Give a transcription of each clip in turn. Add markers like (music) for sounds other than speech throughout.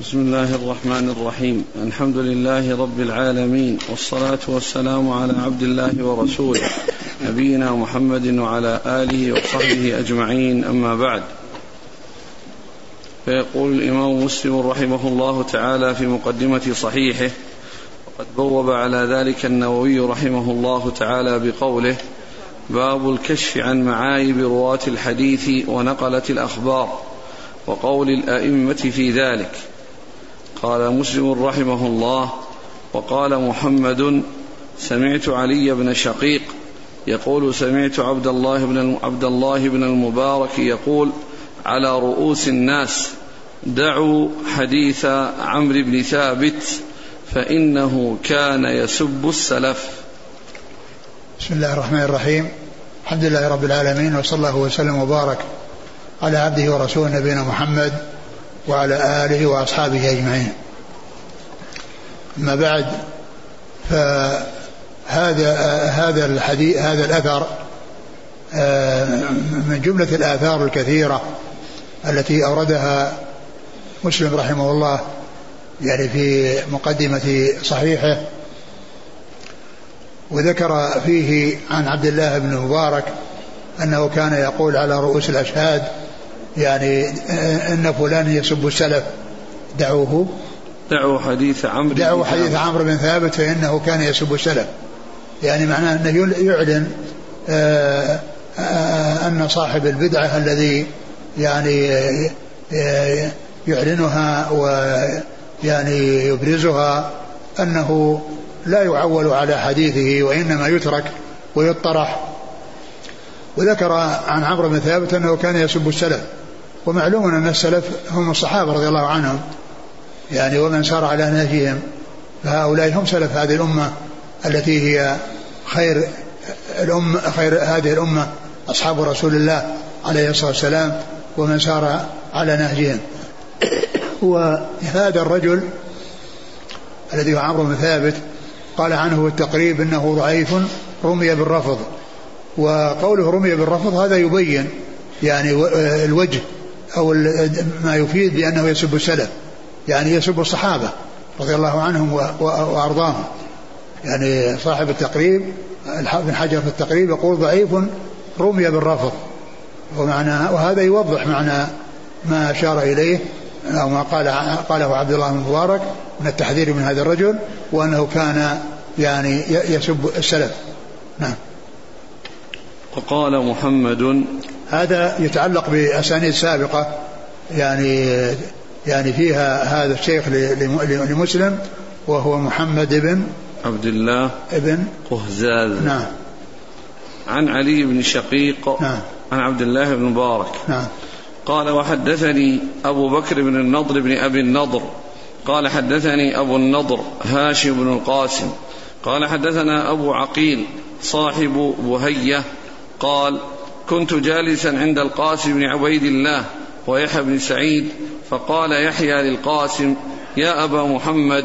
بسم الله الرحمن الرحيم. الحمد لله رب العالمين والصلاة والسلام على عبد الله ورسوله نبينا محمد وعلى آله وصحبه أجمعين. أما بعد فيقول الإمام مسلم رحمه الله تعالى في مقدمة صحيحه وقد بوب على ذلك النووي رحمه الله تعالى بقوله باب الكشف عن معايب رواة الحديث ونقلة الأخبار وقول الأئمة في ذلك قال مسلم رحمه الله وقال محمد سمعت علي بن شقيق يقول سمعت عبد الله بن عبد الله بن المبارك يقول على رؤوس الناس دعوا حديث عمرو بن ثابت فإنه كان يسب السلف. بسم الله الرحمن الرحيم. الحمد لله رب العالمين وصلى الله وسلم وبارك على عبده ورسوله نبينا محمد وعلى آله وأصحابه أجمعين. أما بعد فهذا هذا الحديث هذا الأثر آه، من جملة الآثار الكثيرة التي أوردها مسلم رحمه الله يعني في مقدمة صحيحه وذكر فيه عن عبد الله بن مبارك أنه كان يقول على رؤوس الأشهاد يعني إن فلان يسب السلف. دعوه. دعوا حديث عمرو دعوا حديث عمرو بن ثابت فإنه كان يسب السلف. يعني معناه أنه يعلن آه، آه، أن صاحب البدعة الذي يعني آه، يعلنها ويعني يبرزها أنه لا يعول على حديثه وإنما يترك ويطرح. وذكر عن عمرو بن ثابت أنه كان يسب السلف. ومعلوم أن السلف هم الصحابة رضي الله عنهم. يعني ومن سار على نهجهم فهؤلاء هم سلف هذه الأمة التي هي خير الأمة خير هذه الأمة أصحاب رسول الله عليه الصلاة والسلام ومن سار على نهجهم. وهذا الرجل الذي هو عمرو بن ثابت قال عنه التقريب إنه ضعيف رمي بالرفض. وقوله رمي بالرفض هذا يبين يعني الوجه أو ما يفيد بأنه يسب السلف يعني يسب الصحابة رضي الله عنهم وأرضاهم. يعني صاحب التقريب ابن حجر في التقريب يقول ضعيف رمي بالرفض. ومعنى وهذا يوضح معنى ما أشار إليه أو ما قال قاله عبد الله بن مبارك من التحذير من هذا الرجل وأنه كان يعني يسب السلف. نعم. وقال محمد هذا يتعلق بأسانيد سابقة يعني يعني فيها هذا الشيخ لمسلم وهو محمد بن عبد الله ابن قهزاز. نعم. عن علي بن شقيق نعم. عن عبد الله بن مبارك. نعم. قال وحدثني أبو بكر بن النضر بن أبي النضر. قال حدثني أبو النضر هاشم بن القاسم. قال حدثنا أبو عقيل صاحب بهية. قال كنت جالسا عند القاسم بن عبيد الله ويحيى بن سعيد فقال يحيى للقاسم يا أبا محمد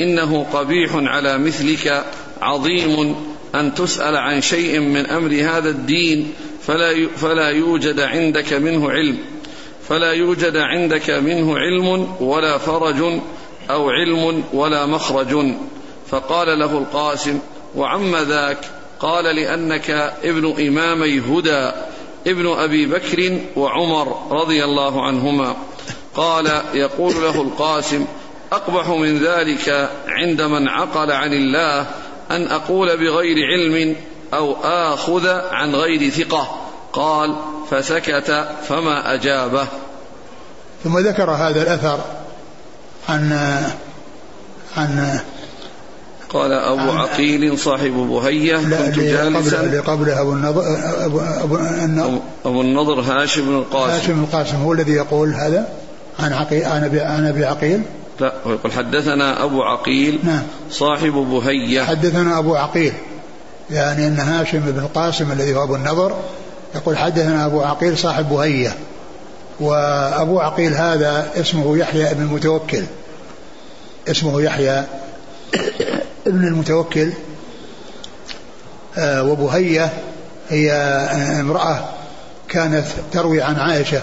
إنه قبيح على مثلك عظيم أن تسأل عن شيء من أمر هذا الدين فلا فلا يوجد عندك منه علم فلا يوجد عندك منه علم ولا فرج أو علم ولا مخرج. فقال له القاسم وعم ذاك؟ قال لأنك ابن إمامي هدى. ابن أبي بكر وعمر رضي الله عنهما. قال يقول له القاسم أقبح من ذلك عند من عقل عن الله أن أقول بغير علم أو آخذ عن غير ثقة. قال فسكت فما أجابه. ثم ذكر هذا الأثر عن عن قال أبو عقيل صاحب بهية كنت جالسا. اللي قبله أبو النضر أبو, أبو, أبو النضر هاشم بن القاسم. هاشم بن القاسم هو الذي يقول هذا عن عقيل عن أبي عن أبي عقيل؟ لا يقول حدثنا أبو عقيل نعم. صاحب بهية. حدثنا أبو عقيل. يعني أن هاشم بن القاسم الذي هو أبو النضر يقول حدثنا أبو عقيل صاحب بهية. وأبو عقيل هذا اسمه يحيى بن متوكل. اسمه يحيى ابن المتوكل آه، وبهية هي امرأة كانت تروي عن عائشة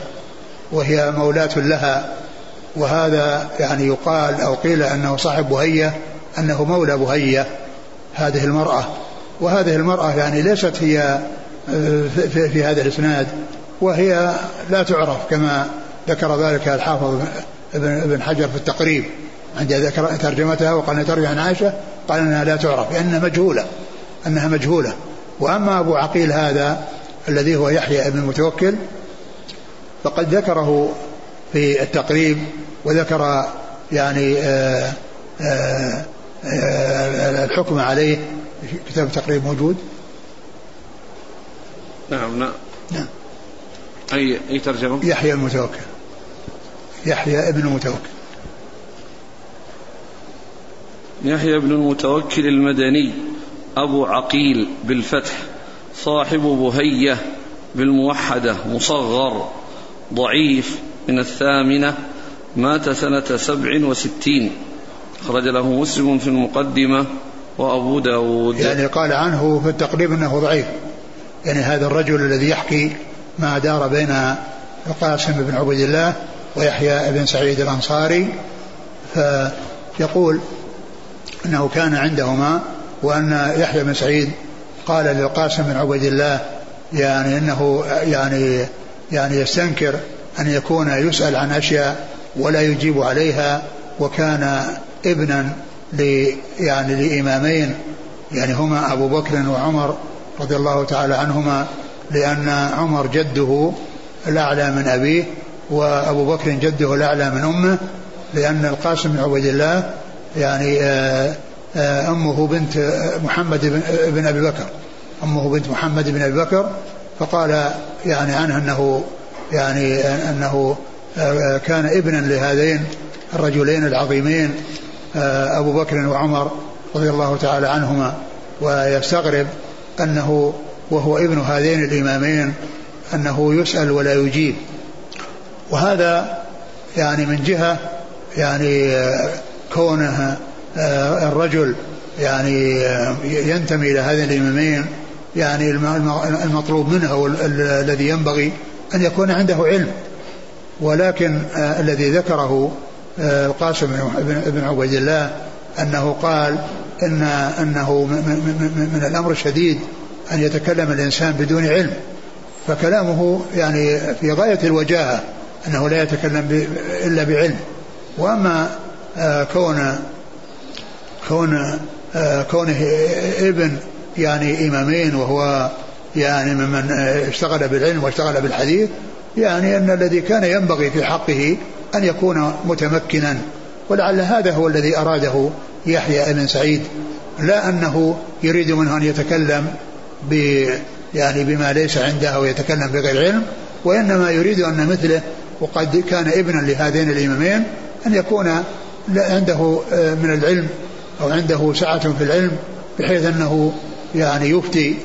وهي مولاة لها وهذا يعني يقال أو قيل أنه صاحب بهية أنه مولى بهية هذه المرأة. وهذه المرأة يعني ليست هي آه، في, في هذا الإسناد وهي لا تعرف كما ذكر ذلك الحافظ ابن حجر في التقريب عند ذكر ترجمتها وقال تروي عن عائشة قال إنها لا تعرف لأنها مجهولة أنها مجهولة. وأما أبو عقيل هذا الذي هو يحيى بن المتوكل فقد ذكره في التقريب وذكر يعني آآ آه، آآ آه، الحكم عليه. كتاب التقريب موجود؟ نعم نعم. نعم. أي أي ترجمة؟ يحيى المتوكل. يحيى ابن المتوكل. يحيى بن المتوكل المدني أبو عقيل بالفتح صاحب بهية بالموحدة مصغر ضعيف من الثامنة مات سنة سبع وستين. خرج له مسلم في المقدمة وأبو داود. يعني قال عنه في التقريب أنه ضعيف. يعني هذا الرجل الذي يحكي ما دار بين القاسم بن عبد الله ويحيى بن سعيد الأنصاري فيقول أنه كان عندهما وأن يحيى بن سعيد قال للقاسم بن عبد الله يعني أنه يعني يعني يستنكر أن يكون يسأل عن أشياء ولا يجيب عليها وكان ابنا ل يعني لإمامين يعني هما أبو بكر وعمر رضي الله تعالى عنهما لأن عمر جده الأعلى من أبيه وأبو بكر جده الأعلى من أمه لأن القاسم بن عبد الله يعني آه، آه، أمه بنت محمد بن أبي بكر. أمه بنت محمد بن أبي بكر. فقال يعني عنه أنه يعني أنه آه، كان ابنا لهذين الرجلين العظيمين أبو بكر وعمر رضي الله تعالى عنهما. ويستغرب أنه وهو ابن هذين الإمامين أنه يسأل ولا يجيب. وهذا يعني من جهة يعني كونه آه، الرجل يعني آه، ينتمي إلى هذين الإمامين يعني المطلوب منه الذي ينبغي أن يكون عنده علم. ولكن آه، الذي ذكره القاسم بن عبيد الله أنه قال إن أنه من الأمر الشديد أن يتكلم الإنسان بدون علم. فكلامه يعني في غاية الوجاهة أنه لا يتكلم إلا بعلم. وأما كون كون آه، كونه ابن يعني إمامين وهو يعني ممن اشتغل بالعلم واشتغل بالحديث يعني أن الذي كان ينبغي في حقه أن يكون متمكنا. ولعل هذا هو الذي أراده يحيى بن سعيد. لا أنه يريد منه أن يتكلم ب يعني بما ليس عنده أو يتكلم بغير علم وإنما يريد أن مثله. وقد كان ابنا لهذين الإمامين أن يكون عنده آه، من العلم أو عنده سعة في العلم بحيث أنه يعني يفتي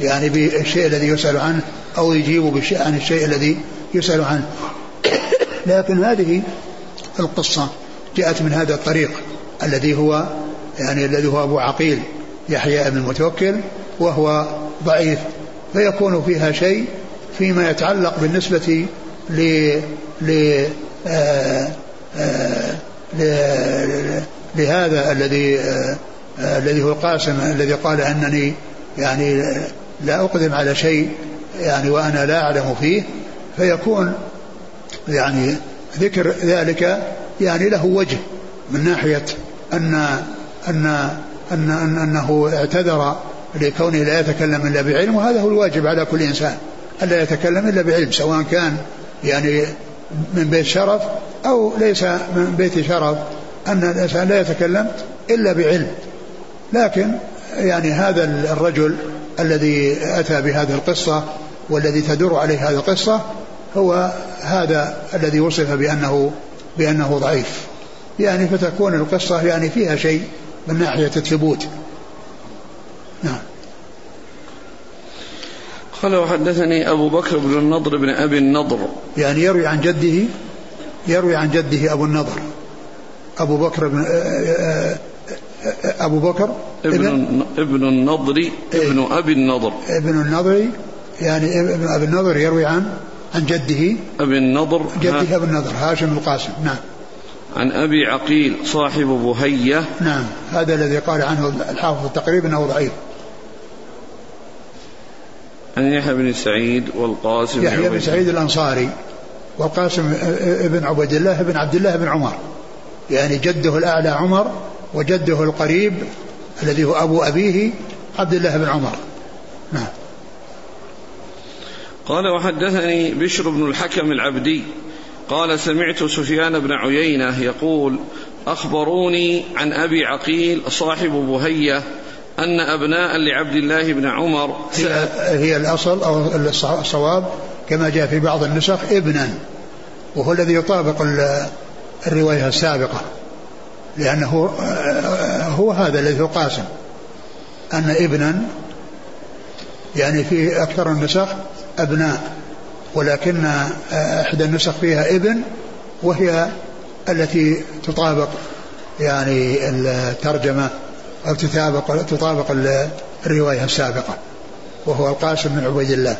يعني بالشيء الذي يسأل عنه أو يجيب عن الشيء الذي يسأل عنه. لكن هذه القصة جاءت من هذا الطريق الذي هو يعني الذي هو أبو عقيل يحيى بن المتوكل وهو ضعيف فيكون فيها شيء فيما يتعلق بالنسبة ل ل آه، آه، لهذا الذي الذي هو القاسم الذي قال أنني يعني لا أقدم على شيء يعني وأنا لا أعلم فيه فيكون يعني ذكر ذلك يعني له وجه من ناحية أن أن أن, أن أنه اعتذر لكونه لا يتكلم إلا بعلم وهذا هو الواجب على كل إنسان الا يتكلم إلا بعلم سواء كان يعني من بيت شرف أو ليس من بيت شرف أن الإنسان لا يتكلم إلا بعلم. لكن يعني هذا الرجل الذي أتى بهذه القصة والذي تدور عليه هذه القصة هو هذا الذي وصف بأنه بأنه ضعيف. يعني فتكون القصة يعني فيها شيء من ناحية الثبوت. نعم. قال وحدثني أبو بكر بن النضر بن أبي النضر. يعني يروي عن جده يروي عن جده أبو النضر. أبو بكر بن أبو بكر ابن ابن النضر إيه. ابن أبي النضر. ابن النضر يعني ابن أبي النضر يروي عن عن جده. أبي النضر جده أبي النضر هاشم القاسم. نعم. عن أبي عقيل صاحب بهية. نعم. هذا الذي قال عنه الحافظ التقريب أنه ضعيف. عن يحيى بن سعيد والقاسم يحيى بن سعيد الأنصاري والقاسم بن عبيد الله بن عبد الله بن عمر. يعني جده الأعلى عمر وجده القريب الذي هو أبو أبيه عبد الله بن عمر. نعم. قال وحدثني بشر بن الحكم العبدي. قال سمعت سفيان بن عيينة يقول أخبروني عن أبي عقيل صاحب بهية أن أبناء لعبد الله بن عمر هي, هي الأصل أو الصواب كما جاء في بعض النسخ ابنا وهو الذي يطابق الرواية السابقة لأنه هو هذا الذي هو قاسم. أن ابنا يعني في أكثر النسخ أبناء ولكن إحدى النسخ فيها ابن وهي التي تطابق يعني الترجمة. أو تطابق تطابق الرواية السابقة وهو القاسم بن عبيد الله.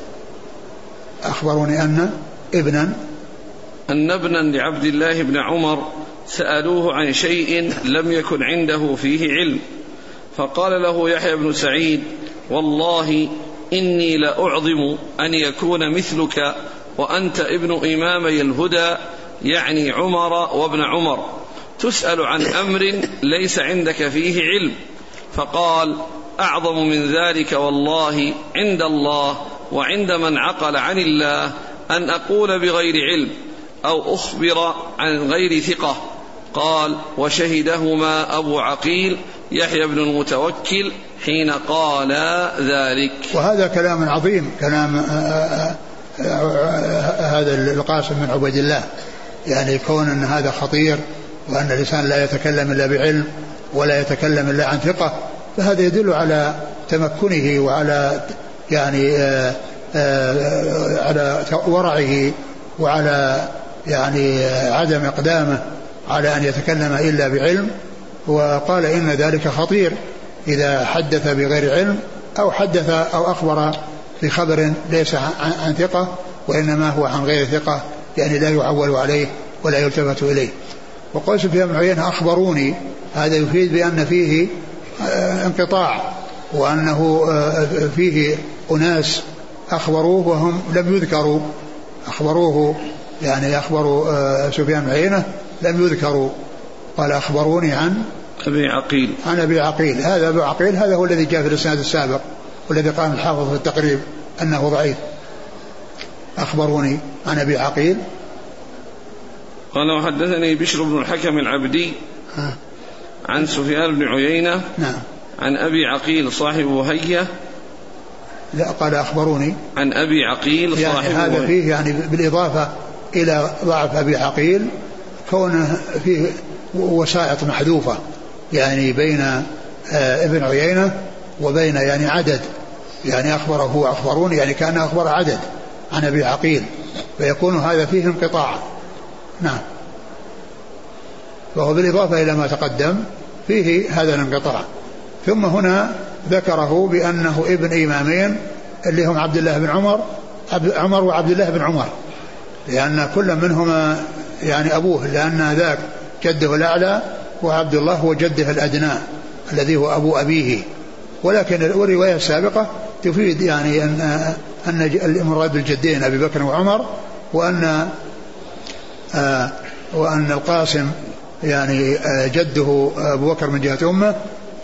أخبروني أن ابنا أن ابنا لعبد الله بن عمر سألوه عن شيء لم يكن عنده فيه علم فقال له يحيى بن سعيد والله إني لأعظم أن يكون مثلك وأنت ابن إمامي الهدى يعني عمر وابن عمر تسأل عن أمر ليس عندك فيه علم. فقال أعظم من ذلك والله عند الله وعند من عقل عن الله أن أقول بغير علم أو أخبر عن غير ثقة. قال وشهدهما أبو عقيل يحيى بن المتوكل حين قال ذلك. وهذا كلام عظيم كلام آه، آه، آه، هذا القاسم بن عبيد الله. يعني كون أن هذا خطير وأن الإنسان لا يتكلم إلا بعلم ولا يتكلم إلا عن ثقة فهذا يدل على تمكنه وعلى يعني على ورعه وعلى يعني عدم إقدامه على أن يتكلم إلا بعلم. وقال إن ذلك خطير إذا حدث بغير علم أو حدث أو أخبر بخبر ليس عن ثقة وإنما هو عن غير ثقة يعني لا يعول عليه ولا يلتفت إليه. وقال سفيان بن عيينة أخبروني. هذا يفيد بأن فيه آه، انقطاع وأنه آه، فيه أناس أخبروه وهم لم يذكروا. أخبروه يعني أخبروا آه، سفيان بن عيينة لم يذكروا. قال أخبروني عن أبي عقيل. عن أبي عقيل. هذا أبو عقيل هذا هو الذي جاء في الإسناد السابق والذي قال الحافظ في التقريب أنه ضعيف. أخبروني عن أبي عقيل. قال وحدثني بشر بن الحكم العبدي عن سفيان بن عيينة نعم. عن أبي عقيل صاحب وهية. لا قال أخبروني. عن أبي عقيل يعني صاحب هذا فيه يعني بالإضافة إلى ضعف أبي عقيل كونه فيه وسائط محذوفة يعني بين آه، ابن عيينة وبين يعني عدد. يعني أخبره أخبروني يعني كان أخبر عدد عن أبي عقيل فيكون هذا فيه انقطاع. نعم. وهو بالإضافة إلى ما تقدم فيه هذا الانقطاع. ثم هنا ذكره بأنه ابن إمامين اللي هم عبد الله بن عمر عمر وعبد الله بن عمر. لأن كل منهما يعني أبوه لأن ذاك جده الأعلى وعبد الله هو جده الأدنى الذي هو أبو أبيه. ولكن الرواية السابقة تفيد يعني أن أن المراد بالجدين أبي بكر وعمر وأن وأن القاسم يعني آه جده أبو بكر من جهة أمه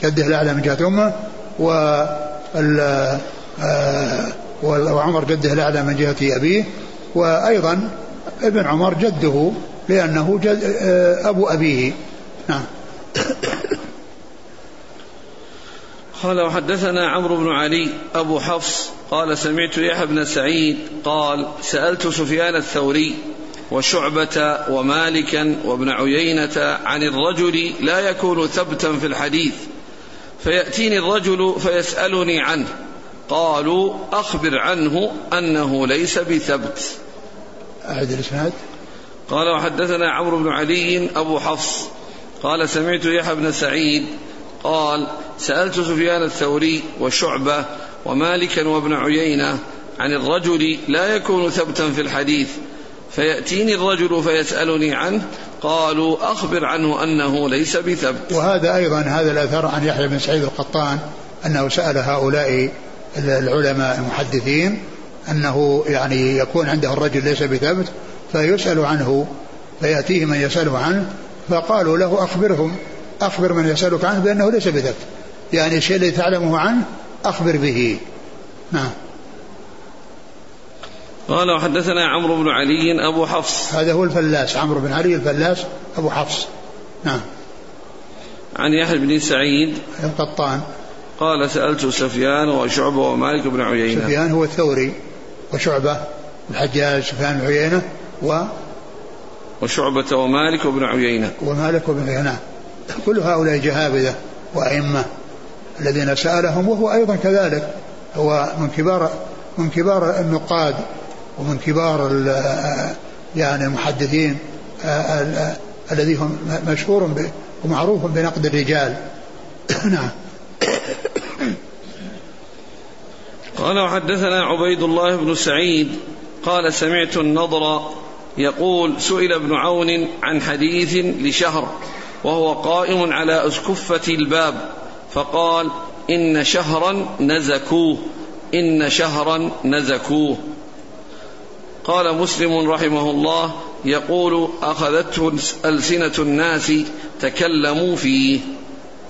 جده الأعلى من جهة أمه و آه وعمر جده الأعلى من جهة أبيه وأيضا ابن عمر جده لأنه جد آه، أبو أبيه. نعم. قال وحدثنا عمرو بن علي أبو حفص قال سمعت يحيى بن سعيد قال سألت سفيان الثوري وشعبة ومالكا وابن عيينة عن الرجل لا يكون ثبتا في الحديث فيأتيني الرجل فيسألني عنه قالوا أخبر عنه أنه ليس بثبت. أعد الإسناد. قال وحدثنا عمرو بن علي أبو حفص قال سمعت يحيى بن سعيد قال سألت سفيان الثوري وشعبة ومالكا وابن عيينة عن الرجل لا يكون ثبتا في الحديث فيأتيني الرجل فيسألني عنه. قالوا أخبر عنه أنه ليس بثبت. وهذا أيضا هذا الأثر عن يحيى بن سعيد القطان أنه سأل هؤلاء العلماء المحدثين أنه يعني يكون عنده الرجل ليس بثبت فيسأل عنه فيأتيه من يسأله عنه فقالوا له أخبرهم أخبر من يسألك عنه بأنه ليس بثبت. يعني الشيء الذي تعلمه عنه أخبر به. نعم. قال وحدثنا عمرو بن علي أبو حفص. هذا هو الفلاس عمرو بن علي الفلاس أبو حفص. نعم. عن يحيى بن سعيد. القطان. قال سألت سفيان وشعبة ومالك بن عيينة. سفيان هو الثوري وشعبة الحجاج سفيان بن عيينة و وشعبة ومالك بن عيينة. ومالك بن عيينة. كل هؤلاء جهابذة وأئمة الذين سألهم وهو أيضا كذلك. هو من كبار من كبار النقاد ومن كبار يعني المحدثين الذي هم مشهور ومعروف بنقد الرجال. (coughs) نعم. قال وحدثنا عبيد الله بن سعيد قال سمعت النضر يقول سئل ابن عون عن حديث لشهر وهو قائم على أسكفة الباب فقال إن شهرا نزكوه إن شهرا نزكوه. قال مسلم رحمه الله يقول أخذته ألسنة الناس تكلموا فيه.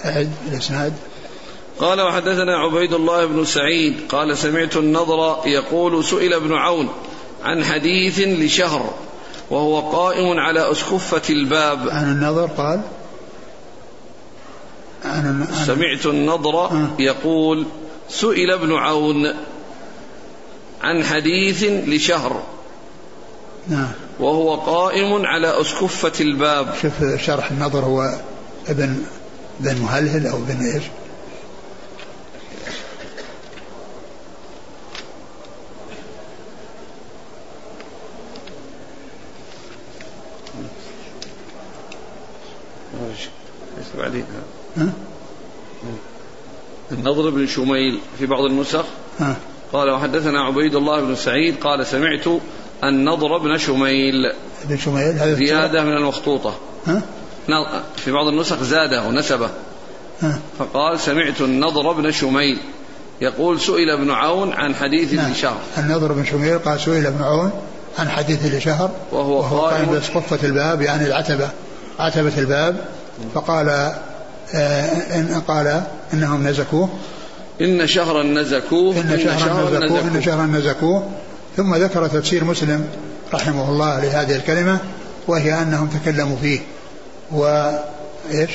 أعد الإسناد؟ قال وحدثنا عبيد الله بن سعيد قال سمعت النضر يقول سئل ابن عون عن حديث لشهر وهو قائم على أسكفة الباب. عن النظر قال؟ عن سمعت النضر آه. يقول سئل ابن عون عن حديث لشهر. نعم. وهو قائم على أسكفة الباب. شوف شرح النظر هو ابن بن مهلهل أو بن إيش؟ بعدين النضر بن شميل في بعض النسخ. قال وحدثنا عبيد الله بن سعيد قال سمعت النضر بن شميل. بن شميل هذا زيادة من المخطوطة. ها؟ في بعض النسخ زاده ونسبه ها؟ فقال سمعت النضر بن شميل. يقول سئل ابن عون عن حديث نعم. لشهر. النضر بن شميل قال سئل ابن عون عن حديث لشهر. وهو, وهو قائم بسقفة الباب يعني العتبة عتبة الباب. فقال آه إن قال إنهم نزكوه. إن شهرا نزكوه إن شهرا نزكوه إن شهرا نزكوه. ثم ذكر تفسير مسلم رحمه الله لهذه الكلمة وهي أنهم تكلموا فيه. و إيش؟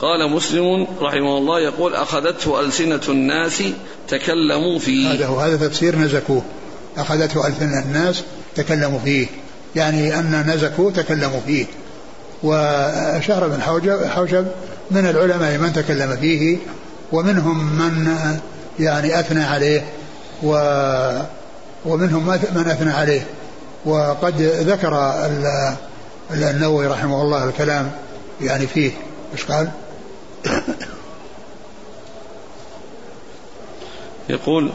قال مسلم رحمه الله يقول أخذته ألسنة الناس تكلموا فيه. هذا هو هذا تفسير نزكوه. أخذته ألسنة الناس تكلموا فيه. يعني أن نزكوه تكلموا فيه. وشهر بن حوجب, حوجب من العلماء من تكلم فيه ومنهم من يعني أثنى عليه. و ومنهم من أثنى عليه. وقد ذكر النووي رحمه الله الكلام يعني فيه. إيش قال؟ (coughs) يقول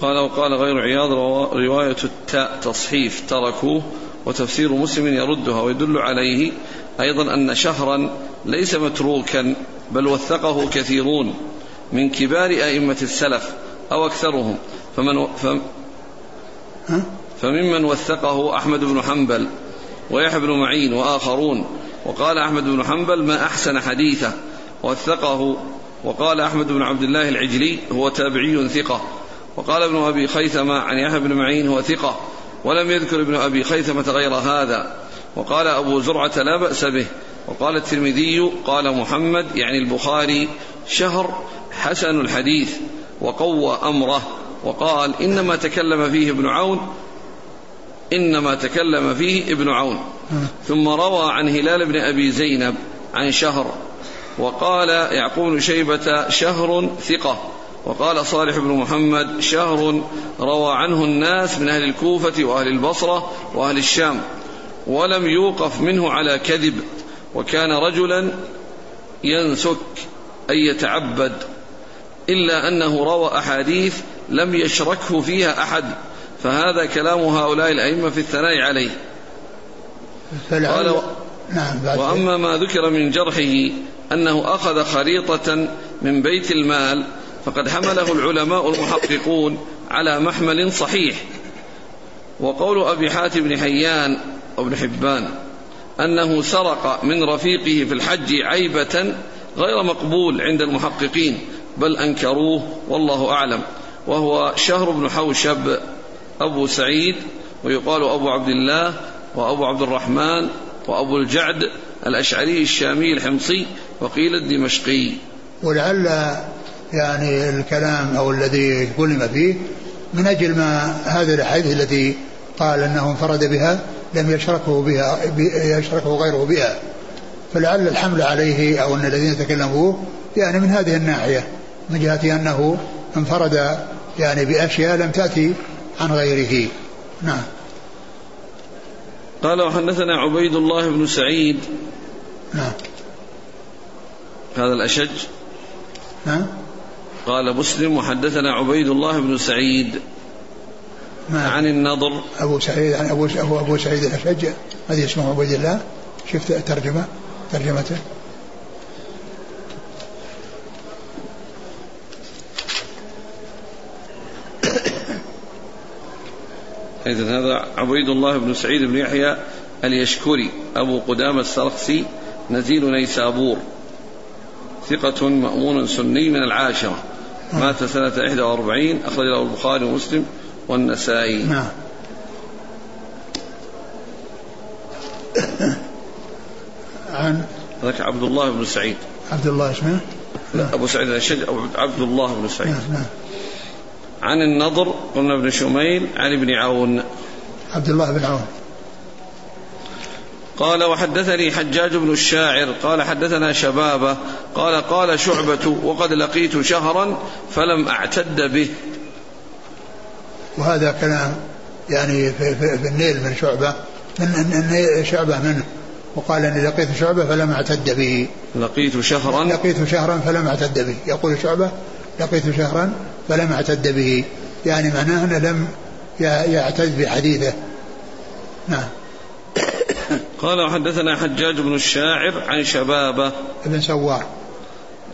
قال وقال غير عياض رواية التاء تصحيف تركوه وتفسير مسلم يردها ويدل عليه أيضا أن شهرا ليس متروكا بل وثقه كثيرون من كبار أئمة السلف أو أكثرهم. فمن فم فممن وثقه أحمد بن حنبل ويحيى بن معين وآخرون. وقال أحمد بن حنبل ما أحسن حديثه. وثقه وقال أحمد بن عبد الله العجلي هو تابعي ثقة. وقال ابن أبي خيثمة عن يحيى بن معين هو ثقة. ولم يذكر ابن أبي خيثمة غير هذا. وقال أبو زرعة لا بأس به. وقال الترمذي قال محمد يعني البخاري شهر حسن الحديث وقوى أمره. وقال إنما تكلم فيه ابن عون إنما تكلم فيه ابن عون. ثم روى عن هلال بن أبي زينب عن شهر وقال يعقوب شيبة شهر ثقة. وقال صالح بن محمد شهر روى عنه الناس من أهل الكوفة وأهل البصرة وأهل الشام ولم يوقف منه على كذب. وكان رجلا ينسك أي يتعبد إلا أنه روى أحاديث لم يشركه فيها أحد فهذا كلام هؤلاء الأئمة في الثناء عليه. قال. نعم وأما ما ذكر من جرحه أنه أخذ خريطة من بيت المال فقد حمله العلماء المحققون على محمل صحيح. وقول أبي حاتم بن حيان أو بن حبان أنه سرق من رفيقه في الحج عيبة غير مقبول عند المحققين بل أنكروه والله أعلم. وهو شهر بن حوشب أبو سعيد ويقال أبو عبد الله وأبو عبد الرحمن وأبو الجعد الأشعري الشامي الحمصي وقيل الدمشقي. ولعل يعني الكلام أو الذي كلم فيه من أجل ما هذه الأحاديث التي قال أنه انفرد بها لم يشركه بها يشركه غيره بها. فلعل الحمل عليه أو أن الذين تكلموا يعني من هذه الناحية من جهة أنه انفرد يعني بأشياء لم تأتي عن غيره. نعم. قال وحدثنا عبيد الله بن سعيد. نعم. هذا الأشج. نعم. قال مسلم وحدثنا عبيد الله بن سعيد. نعم. عن النضر. أبو سعيد عن أبو أبو, أبو سعيد الأشج. هذه اسمه عبيد الله. شفت الترجمة؟ ترجمته؟ إذا هذا عبيد الله بن سعيد بن يحيى اليشكري أبو قدامة السرخسي نزيل نيسابور ثقة مأمون سني من العاشرة. مات سنة 41 أخرج له البخاري ومسلم والنسائي. نعم. عن ذاك عبد الله بن سعيد. عبد الله اسمه؟ لا أبو سعيد الأشج أو عبد الله بن سعيد. نعم نعم. عن النضر قلنا ابن شميل عن ابن عون. عبد الله بن عون. قال وحدثني حجاج بن الشاعر قال حدثنا شبابة قال قال شعبة وقد لقيت شهرا فلم أعتد به. وهذا كلام يعني في, في, في النيل من شعبة من شعبة منه. وقال إني لقيت شعبة فلم أعتد به. لقيت شهرا؟ لقيت شهرا فلم أعتد به. يقول شعبة لقيت شهرا فلم اعتد به. يعني معناه أنه لم يعتد بحديثه. نعم. قال وحدثنا حجاج بن الشاعر عن شبابه. ابن سوار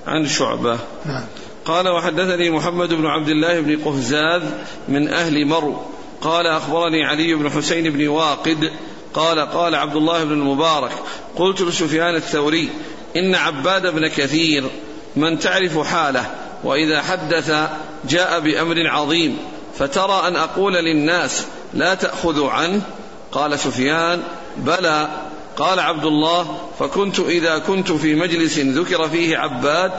عن شعبة. نعم. قال وحدثني محمد بن عبد الله بن قهزاذ من أهل مرو. قال أخبرني علي بن حسين بن واقد. قال قال عبد الله بن المبارك قلت لسفيان الثوري إن عباد بن كثير من تعرف حاله وإذا حدث جاء بأمر عظيم فترى أن أقول للناس لا تأخذوا عنه. قال سفيان بلى. قال عبد الله فكنت إذا كنت في مجلس ذكر فيه عباد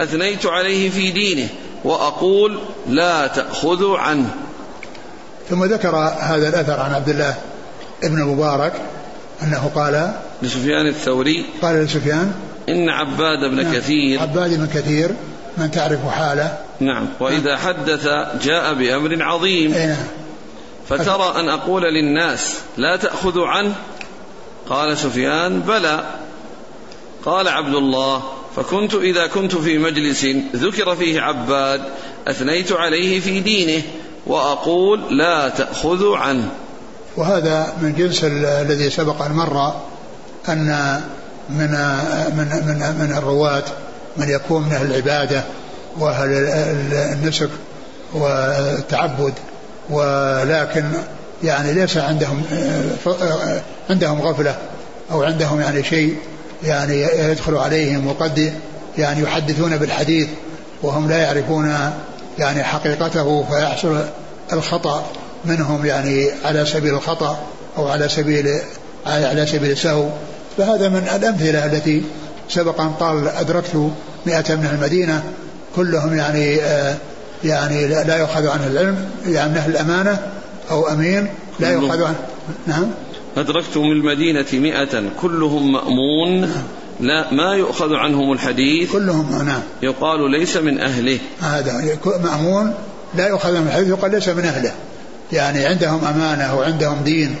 أثنيت عليه في دينه وأقول لا تأخذوا عنه. ثم ذكر هذا الأثر عن عبد الله ابن مبارك أنه قال لسفيان الثوري قال لسفيان إن عباد بن نعم كثير. عباد بن كثير من تعرف حاله. نعم. وإذا نعم. حدث جاء بأمر عظيم. أي نعم. فترى أن أقول للناس لا تأخذوا عنه. قال سفيان بلى. قال عبد الله فكنت إذا كنت في مجلس ذكر فيه عباد أثنيت عليه في دينه وأقول لا تأخذوا عنه. وهذا من جنس الذي سبق أن مر أن من من من من الرواة من يكون من أهل العبادة وأهل النسك والتعبد ولكن يعني ليس عندهم عندهم غفلة أو عندهم يعني شيء يعني يدخل عليهم وقد يعني يحدثون بالحديث وهم لا يعرفون يعني حقيقته فيحصل الخطأ منهم يعني على سبيل الخطأ أو على سبيل على سبيل السهو. فهذا من الأمثلة التي سبق أن قال أدركت مئة من المدينة كلهم يعني آه يعني لا يؤخذ عنه العلم يعني من أهل الأمانة أو أمين لا يؤخذ عنه نعم. أدركت من المدينة مئة كلهم مأمون نعم. لا ما يؤخذ عنهم الحديث. كلهم نعم. يقال ليس من أهله. هذا مأمون لا يؤخذ من الحديث يقال ليس من أهله. يعني عندهم أمانة وعندهم دين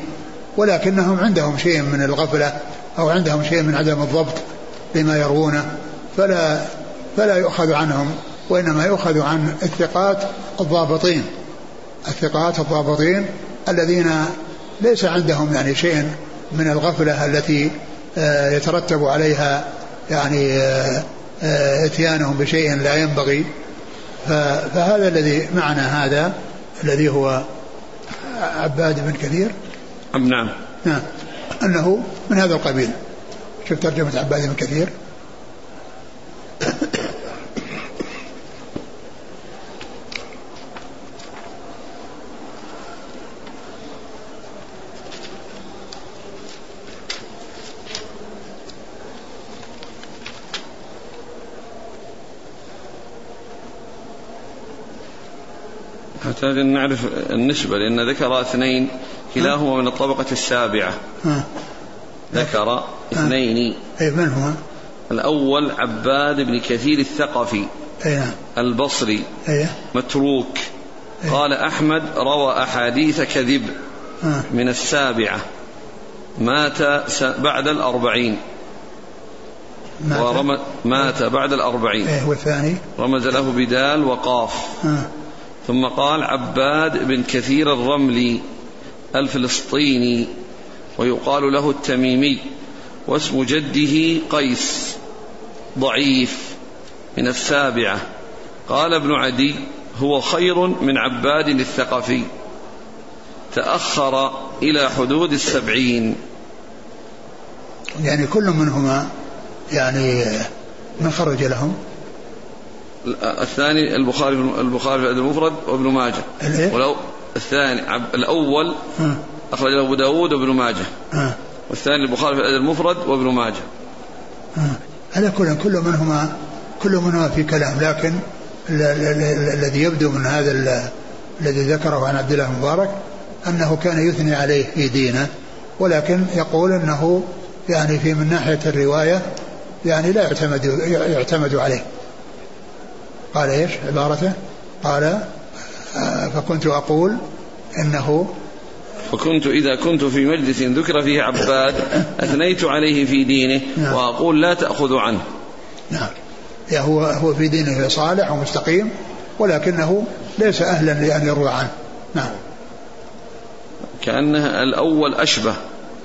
ولكنهم عندهم شيء من الغفلة أو عندهم شيء من عدم الضبط. بما يروونه فلا فلا يؤخذ عنهم وإنما يؤخذ عن الثقات الضابطين. الثقات الضابطين الذين ليس عندهم يعني شيء من الغفلة التي آه، يترتب عليها يعني آه، آه، إتيانهم بشيء لا ينبغي. فهذا الذي معنا هذا الذي هو عباد بن كثير. نعم. نعم. أنه من هذا القبيل. شوف ترجمة عباد بن كثير. نحتاج أن نعرف النسبة لأن ذكر اثنين كلاهما من الطبقة السابعة. ذكر اثنين. أي من هما؟ الأول عباد بن كثير الثقفي. أي نعم البصري. أي متروك. أي قال أحمد روى أحاديث كذب. من السابعة. مات بعد الأربعين. مات, ورمز مات بعد الأربعين. إيه والثاني؟ رمز له بدال وقاف. آه. ثم قال عباد بن كثير الرملي. الفلسطيني. ويقال له التميمي واسم جده قيس ضعيف من السابعة. قال ابن عدي هو خير من عباد الثقفي. تأخر إلى حدود السبعين. يعني كل منهما يعني من خرج لهم؟ الثاني البخاري البخاري في الأدب المفرد وابن ماجه. ولو الثاني الأول اخرج له أبو داود وابن ماجه. والثاني البخاري في الأدب المفرد وابن ماجه. على كل كل منهما كل منهما في كلام لكن الذي يبدو من هذا الذي ذكره عن عبد الله المبارك أنه كان يثني عليه في دينه ولكن يقول إنه يعني في من ناحية الرواية يعني لا يعتمد يعتمد عليه. قال إيش عبارته؟ قال آه، فكنت أقول إنه فكنت إذا كنت في مجلس ذكر فيه عباد أثنيت عليه في دينه نعم. وأقول لا تأخذ عنه. نعم. يعني هو هو في دينه صالح ومستقيم ولكنه ليس أهلا لأن يروى عنه. نعم. كأنه الأول أشبه.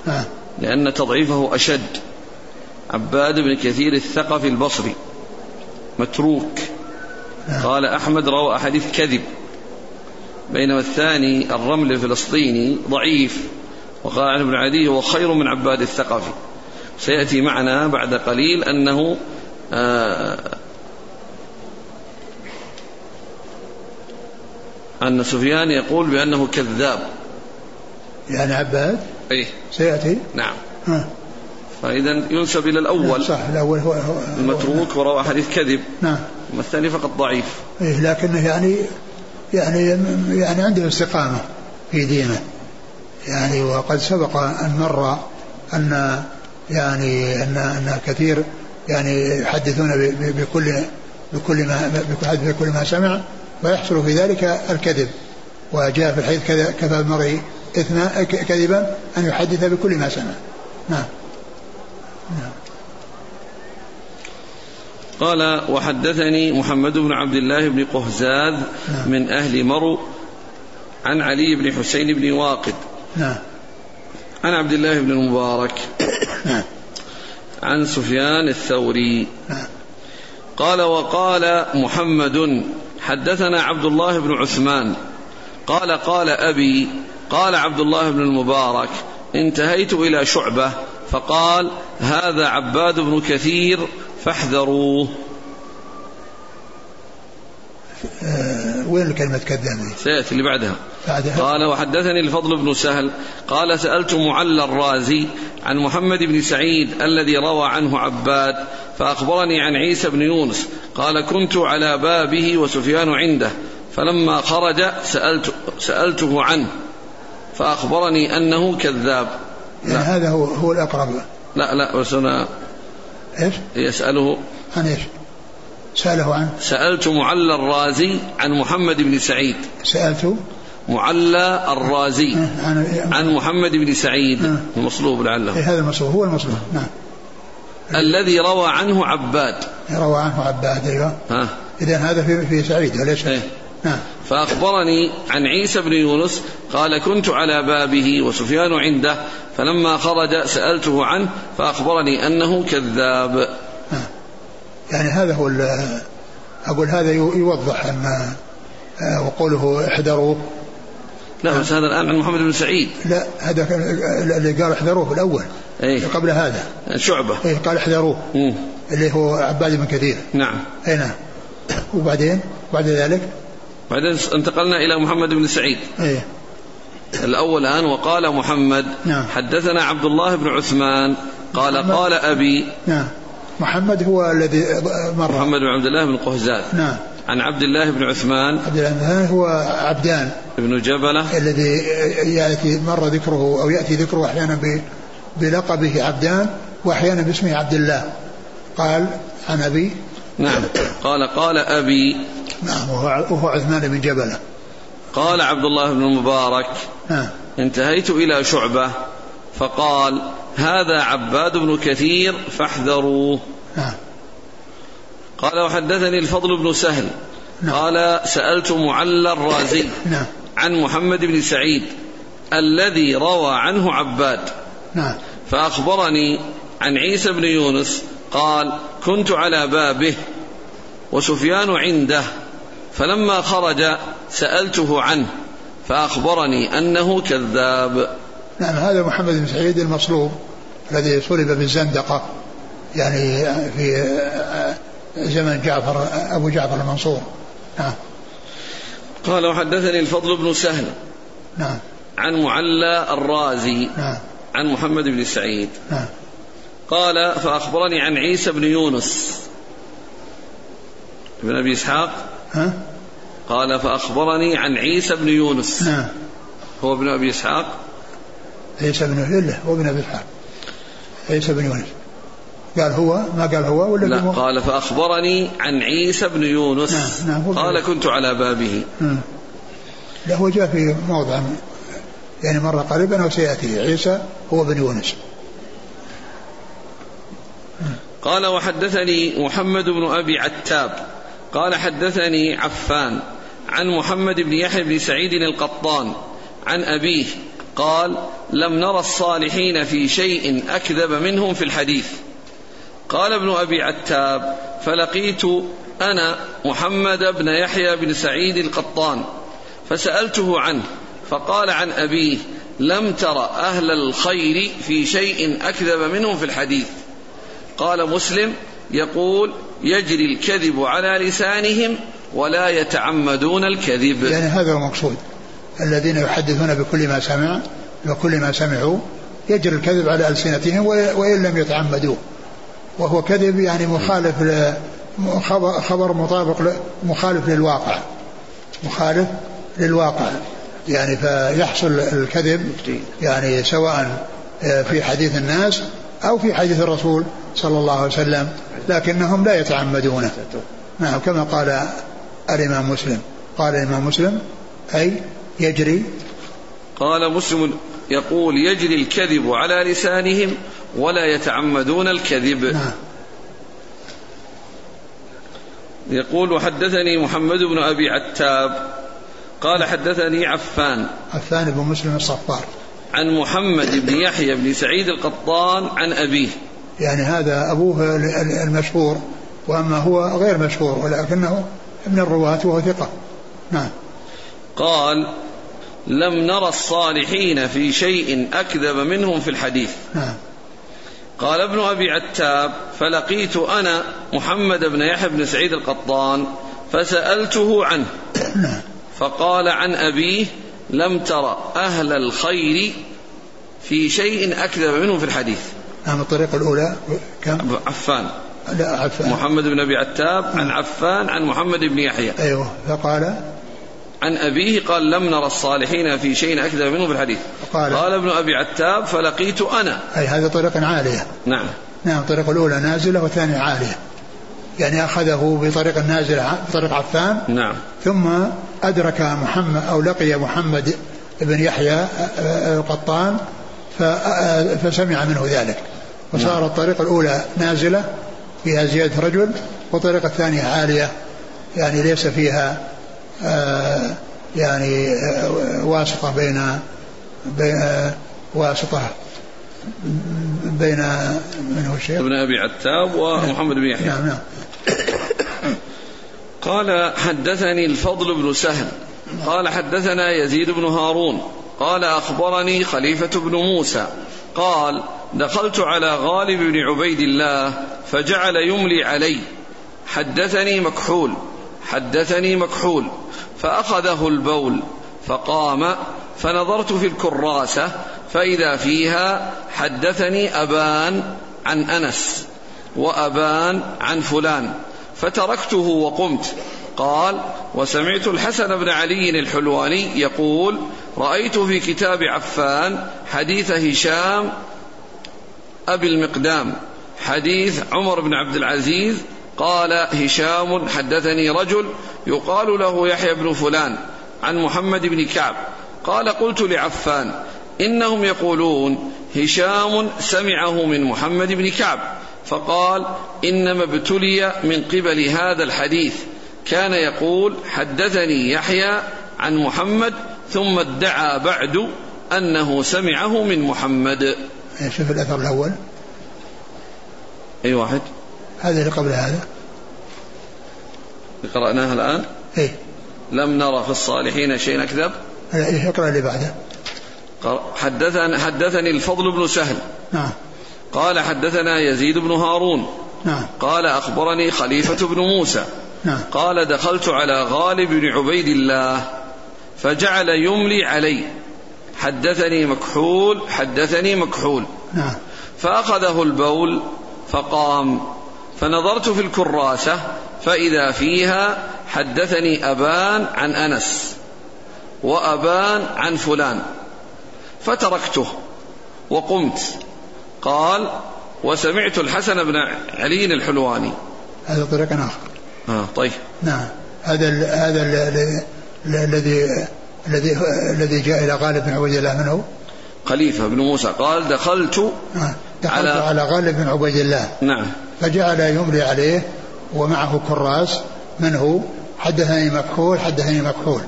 نعم لأن تضعيفه أشد. عباد بن كثير الثقفي البصري. متروك. قال أحمد روى أحاديث كذب. بينما الثاني الرمل الفلسطيني ضعيف وقال عن ابن عدي هو خير من عباد الثقفي. سيأتي معنا بعد قليل أنه آه أن سفيان يقول بأنه كذاب. يعني عباد؟ إيه. سيأتي؟ نعم. ها. فإذا ينسب إلى الأول. صح الأول هو, هو المتروك وروى حديث كذب. نعم. الثاني فقط ضعيف. إيه لكنه يعني يعني يعني عنده استقامة في دينه. يعني وقد سبق أن مر أن يعني أن أن كثير يعني يحدثون بكل بكل ما بكل ما سمع ويحصل في ذلك الكذب. وجاء في الحديث كفى المرء إثما كذبا أن يحدث بكل ما سمع. نعم. قال وحدثني محمد بن عبد الله بن قهزاذ نعم. من أهل مرو عن علي بن حسين بن واقد نعم. عن عبد الله بن المبارك نعم. عن سفيان الثوري. قال وقال محمد حدثنا عبد الله بن عثمان قال قال أبي قال عبد الله بن المبارك انتهيت إلى شعبة فقال هذا عباد بن كثير فاحذروه آه وين كلمة كذاب سيأتي اللي بعدها. بعدها. قال وحدثني الفضل بن سهل. قال سألت معل الرازي عن محمد بن سعيد الذي روى عنه عباد فأخبرني عن عيسى بن يونس. قال كنت على بابه وسفيان عنده فلما خرج سألت سألته عنه فأخبرني أنه كذاب. يعني هذا هو هو الأقرب. لا لا بس أنا إيش؟ يسأله عن إيش؟ سأله عن؟ سألت معلى الرازي عن محمد بن سعيد. سألت؟ معلى الرازي عن, عن محمد بن سعيد. المصلوب لعله. إيه هذا المصلوب هو المصلوب. نعم. الذي روى عنه عباد. روى عنه عباد أيوه. ها؟ اذا هذا في في سعيد وليس إيه؟ نعم. فأخبرني عن عيسى بن يونس قال كنت على بابه وسفيان عنده فلما خرج سألته عنه فأخبرني أنه كذاب. يعني هذا هو أقول هذا يوضح أن آه، وقوله احذروه لا بس هذا الآن عن محمد بن سعيد. لا هذا اللي قال احذروه الأول. أيه؟ قبل هذا. شعبة. أيه قال احذروه. مم. اللي هو عباد بن كثير. نعم. أي نعم. وبعدين؟ بعد ذلك؟ بعدين انتقلنا إلى محمد بن سعيد. أيه. الأول الآن وقال محمد نعم. حدثنا عبد الله بن عثمان قال محمد. قال أبي. نعم. محمد هو الذي مر. محمد بن عبد الله بن قهزاد. نعم. عن عبد الله بن عثمان. عبد الله بن عثمان هو عبدان. بن جبلة. الذي يأتي مر ذكره أو يأتي ذكره أحيانا بلقبه عبدان وأحيانا باسمه عبد الله. قال عن أبي. نعم. قال قال أبي. نعم وهو عثمان بن جبلة قال عبد الله بن المبارك نعم انتهيت إلى شعبة فقال هذا عباد بن كثير فاحذروه نعم قال وحدثني الفضل بن سهل نعم. قال سألت معلى الرازي نعم. عن محمد بن سعيد الذي روى عنه عباد نعم. فأخبرني عن عيسى بن يونس قال كنت على بابه وسفيان عنده فلما خرج سألته عنه فأخبرني أنه كذاب. نعم هذا محمد بن سعيد المصلوب الذي صلب بالزندقة يعني في زمن جعفر أبو جعفر المنصور. نعم. قال وحدثني الفضل بن سهل نعم. عن معلى الرازي نعم. عن محمد بن سعيد. نعم. قال فأخبرني عن عيسى بن يونس ابن أبي إسحاق ها؟ قال فأخبرني عن عيسى بن يونس. نعم هو ابن أبي إسحاق؟ عيسى بن يونس هو ابن أبي إسحاق. عيسى بن يونس. قال هو؟ ما قال هو ولا لا قال فأخبرني عن عيسى بن يونس. نعم نعم قال كنت على بابه. نعم لا هو جاء في موضع يعني مرة قريبا أو سيأتي. عيسى هو بن يونس. قال وحدثني محمد بن أبي عتاب. قال حدثني عفان عن محمد بن يحيى بن سعيد القطان عن أبيه قال لم نرى الصالحين في شيء أكذب منهم في الحديث. قال ابن أبي عتاب فلقيت أنا محمد بن يحيى بن سعيد القطان فسألته عنه فقال عن أبيه لم تر أهل الخير في شيء أكذب منهم في الحديث. قال مسلم يقول يجري الكذب على لسانهم ولا يتعمدون الكذب. يعني هذا هو المقصود. الذين يحدثون بكل ما سمع وكل ما سمعوا يجري الكذب على ألسنتهم وإن لم يتعمدوه. وهو كذب يعني مخالف خبر مطابق مخالف للواقع. مخالف للواقع. يعني فيحصل الكذب يعني سواء في حديث الناس أو في حديث الرسول. صلى الله عليه وسلم لكنهم لا يتعمدونه نعم كما قال الإمام مسلم. قال الإمام مسلم أي يجري. قال مسلم يقول يجري الكذب على لسانهم ولا يتعمدون الكذب. نعم. يقول وحدثني محمد بن أبي عتاب. قال حدثني عفان. عفان بن مسلم الصفار. عن محمد بن يحيى بن سعيد القطان عن أبيه. يعني هذا أبوه المشهور وأما هو غير مشهور ولكنه ابن الرواة وهو ثقة. نعم. قال لم نرى الصالحين في شيء أكذب منهم في الحديث. نعم. قال ابن أبي عتاب فلقيت أنا محمد بن يحيى بن سعيد القطان فسألته عنه. نعم. فقال عن أبيه لم تر أهل الخير في شيء أكذب منهم في الحديث. نعم الطريقة الأولى. كم؟ عفان. لا عفان. محمد بن أبي عتاب عن نعم. عفان عن محمد بن يحيى. أيوه. فقال؟ عن أبيه قال لم نرى الصالحين في شيء أكذب منه في الحديث. قال, قال ابن أبي عتاب فلقيت أنا. أي هذا طريق عالية. نعم. نعم الطريقة الأولى نازلة والثانية عالية. يعني أخذه بطريق نازلة بطريق عفان. نعم. ثم أدرك محمد أو لقي محمد بن يحيى القطان فسمع منه ذلك. وصار. الطريقة الأولى نازلة فيها زيادة رجل والطريقة الثانية عالية. يعني ليس فيها آه، يعني آه، واسطة بين بين واسطة بين من هو الشيخ؟ ابن أبي عتاب ومحمد بن يحيى. نعم نعم. (coughs) قال حدثني الفضل بن سهل. قال حدثنا يزيد بن هارون. قال أخبرني خليفة بن موسى. قال دخلت على غالب بن عبيد الله فجعل يملي علي. حدثني مكحول حدثني مكحول فأخذه البول فقام فنظرت في الكراسة فإذا فيها حدثني أبان عن أنس وأبان عن فلان فتركته وقمت. قال وسمعت الحسن بن علي الحلواني يقول رأيت في كتاب عفان حديث هشام أبي المقدام حديث عمر بن عبد العزيز قال هشام حدثني رجل يقال له يحيى بن فلان عن محمد بن كعب قال قلت لعفان إنهم يقولون هشام سمعه من محمد بن كعب فقال إنما ابتلي من قبل هذا الحديث. كان يقول حدثني يحيى عن محمد ثم ادعى بعد أنه سمعه من محمد. شوف الأثر الأول. أي واحد؟ هذا اللي قبل هذا. قرأناها الآن؟ إيه. لم نرى في الصالحين شيء أكذب؟ إيه اقرأ اللي بعده؟ حدثني حدثني الفضل بن سهل. نعم. قال حدثنا يزيد بن هارون. نعم. قال أخبرني خليفة بن موسى. نعم. قال دخلت على غالب بن عبيد الله فجعل يملي علي. حدثني مكحول حدثني مكحول. نعم. فأخذه البول فقام. فنظرت في الكراسة فإذا فيها حدثني أبان عن أنس وأبان عن فلان. فتركته وقمت. قال وسمعت الحسن بن علي الحلواني. هذا طريق آخر. آه طيب. نعم. هذا ال هذا الذي الذي الذي جاء إلى غالب بن عبيد الله منه؟ خليفة بن موسى قال دخلت آه دخلت على, على غالب بن عبيد الله. نعم. فجعل يملي عليه ومعه كراس من هو حدثني مكحول حدثني مكحول.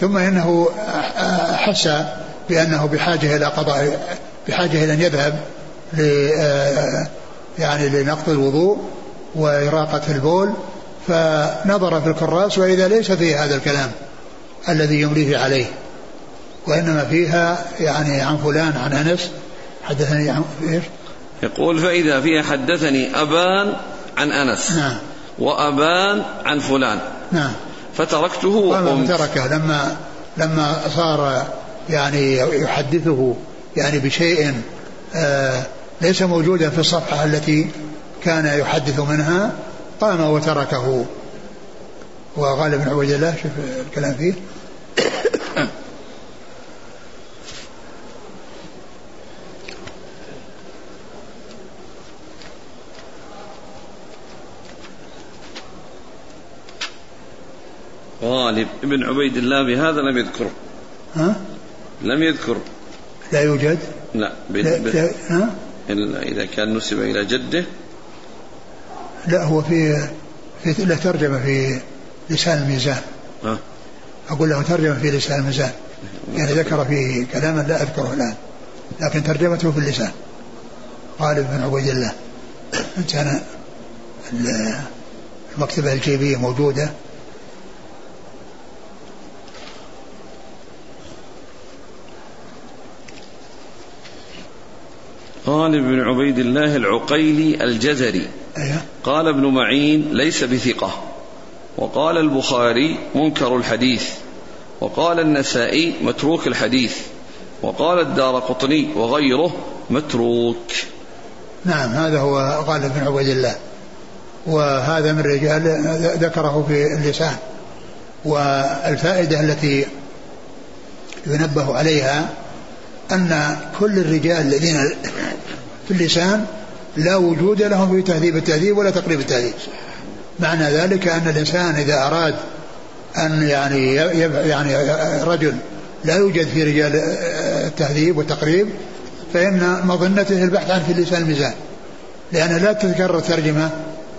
ثم إنه حس بأنه بحاجة إلى قضاء بحاجة إلى أن يذهب ل يعني لنقض الوضوء وإراقة البول. فنظر في الكراس وإذا ليس فيه هذا الكلام. الذي يمليه عليه وإنما فيها يعني عن فلان عن أنس حدثني عن إيش؟ يقول فإذا فيها حدثني أبان عن أنس نعم. وأبان عن فلان. نعم. فتركته وقمت تركه لما لما صار يعني يحدثه يعني بشيء آه ليس موجودا في الصفحة التي كان يحدث منها قام وتركه. وغالب بن عبيد الله شوف الكلام فيه. غالب ابن عبيد الله بهذا لم يذكره. ها؟ لم يذكر لا يوجد؟ لا, لا, لا ها؟ إلا إذا كان نسب إلى جده. لا هو في في له ترجمة في لسان الميزان. أه؟ أقول له ترجمة في لسان الميزان. يعني ذكر فيه كلاما لا أذكره الآن لكن ترجمته في اللسان. غالب بن عبيد الله أنا المكتبة الجيبية موجودة غالب بن عبيد الله العقيلي الجزري. أيه. قال ابن معين ليس بثقة. وقال البخاري منكر الحديث. وقال النسائي متروك الحديث. وقال الدار قطني وغيره متروك. نعم هذا هو غالب بن عبيد الله. وهذا من رجال ذكره في اللسان. والفائدة التي ينبه عليها أن كل الرجال الذين في اللسان لا وجود لهم في تهذيب التهذيب ولا تقريب التهذيب. معنى ذلك أن الإنسان إذا أراد أن يعني يعني رجل لا يوجد في رجال التهذيب والتقريب فإن مظنته البحث عن في اللسان الميزان. لأن لا تتكرر ترجمة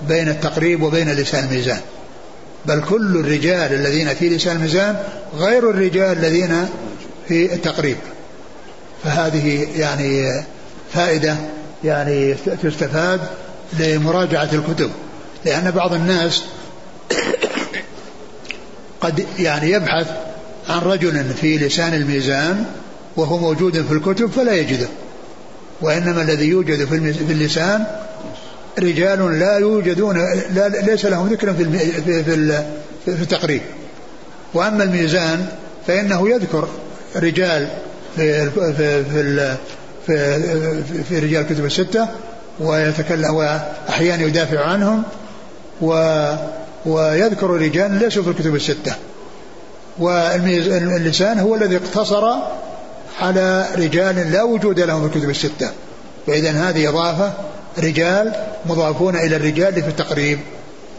بين التقريب وبين لسان الميزان. بل كل الرجال الذين في لسان الميزان غير الرجال الذين في التقريب. فهذه يعني فائدة يعني تستفاد لمراجعة الكتب لأن بعض الناس قد يعني يبحث عن رجل في لسان الميزان وهو موجود في الكتب فلا يجده وإنما الذي يوجد في اللسان رجال لا يوجدون لا ليس لهم ذكر في في في, في التقريب. وأما الميزان فإنه يذكر رجال في في في, في, في رجال الكتب الستة ويتكلم وأحيانا يدافع عنهم و ويذكر رجال ليسوا في الكتب الستة. واللسان هو الذي اقتصر على رجال لا وجود لهم في الكتب الستة. فإذا هذه إضافة رجال مضافون إلى الرجال في التقريب.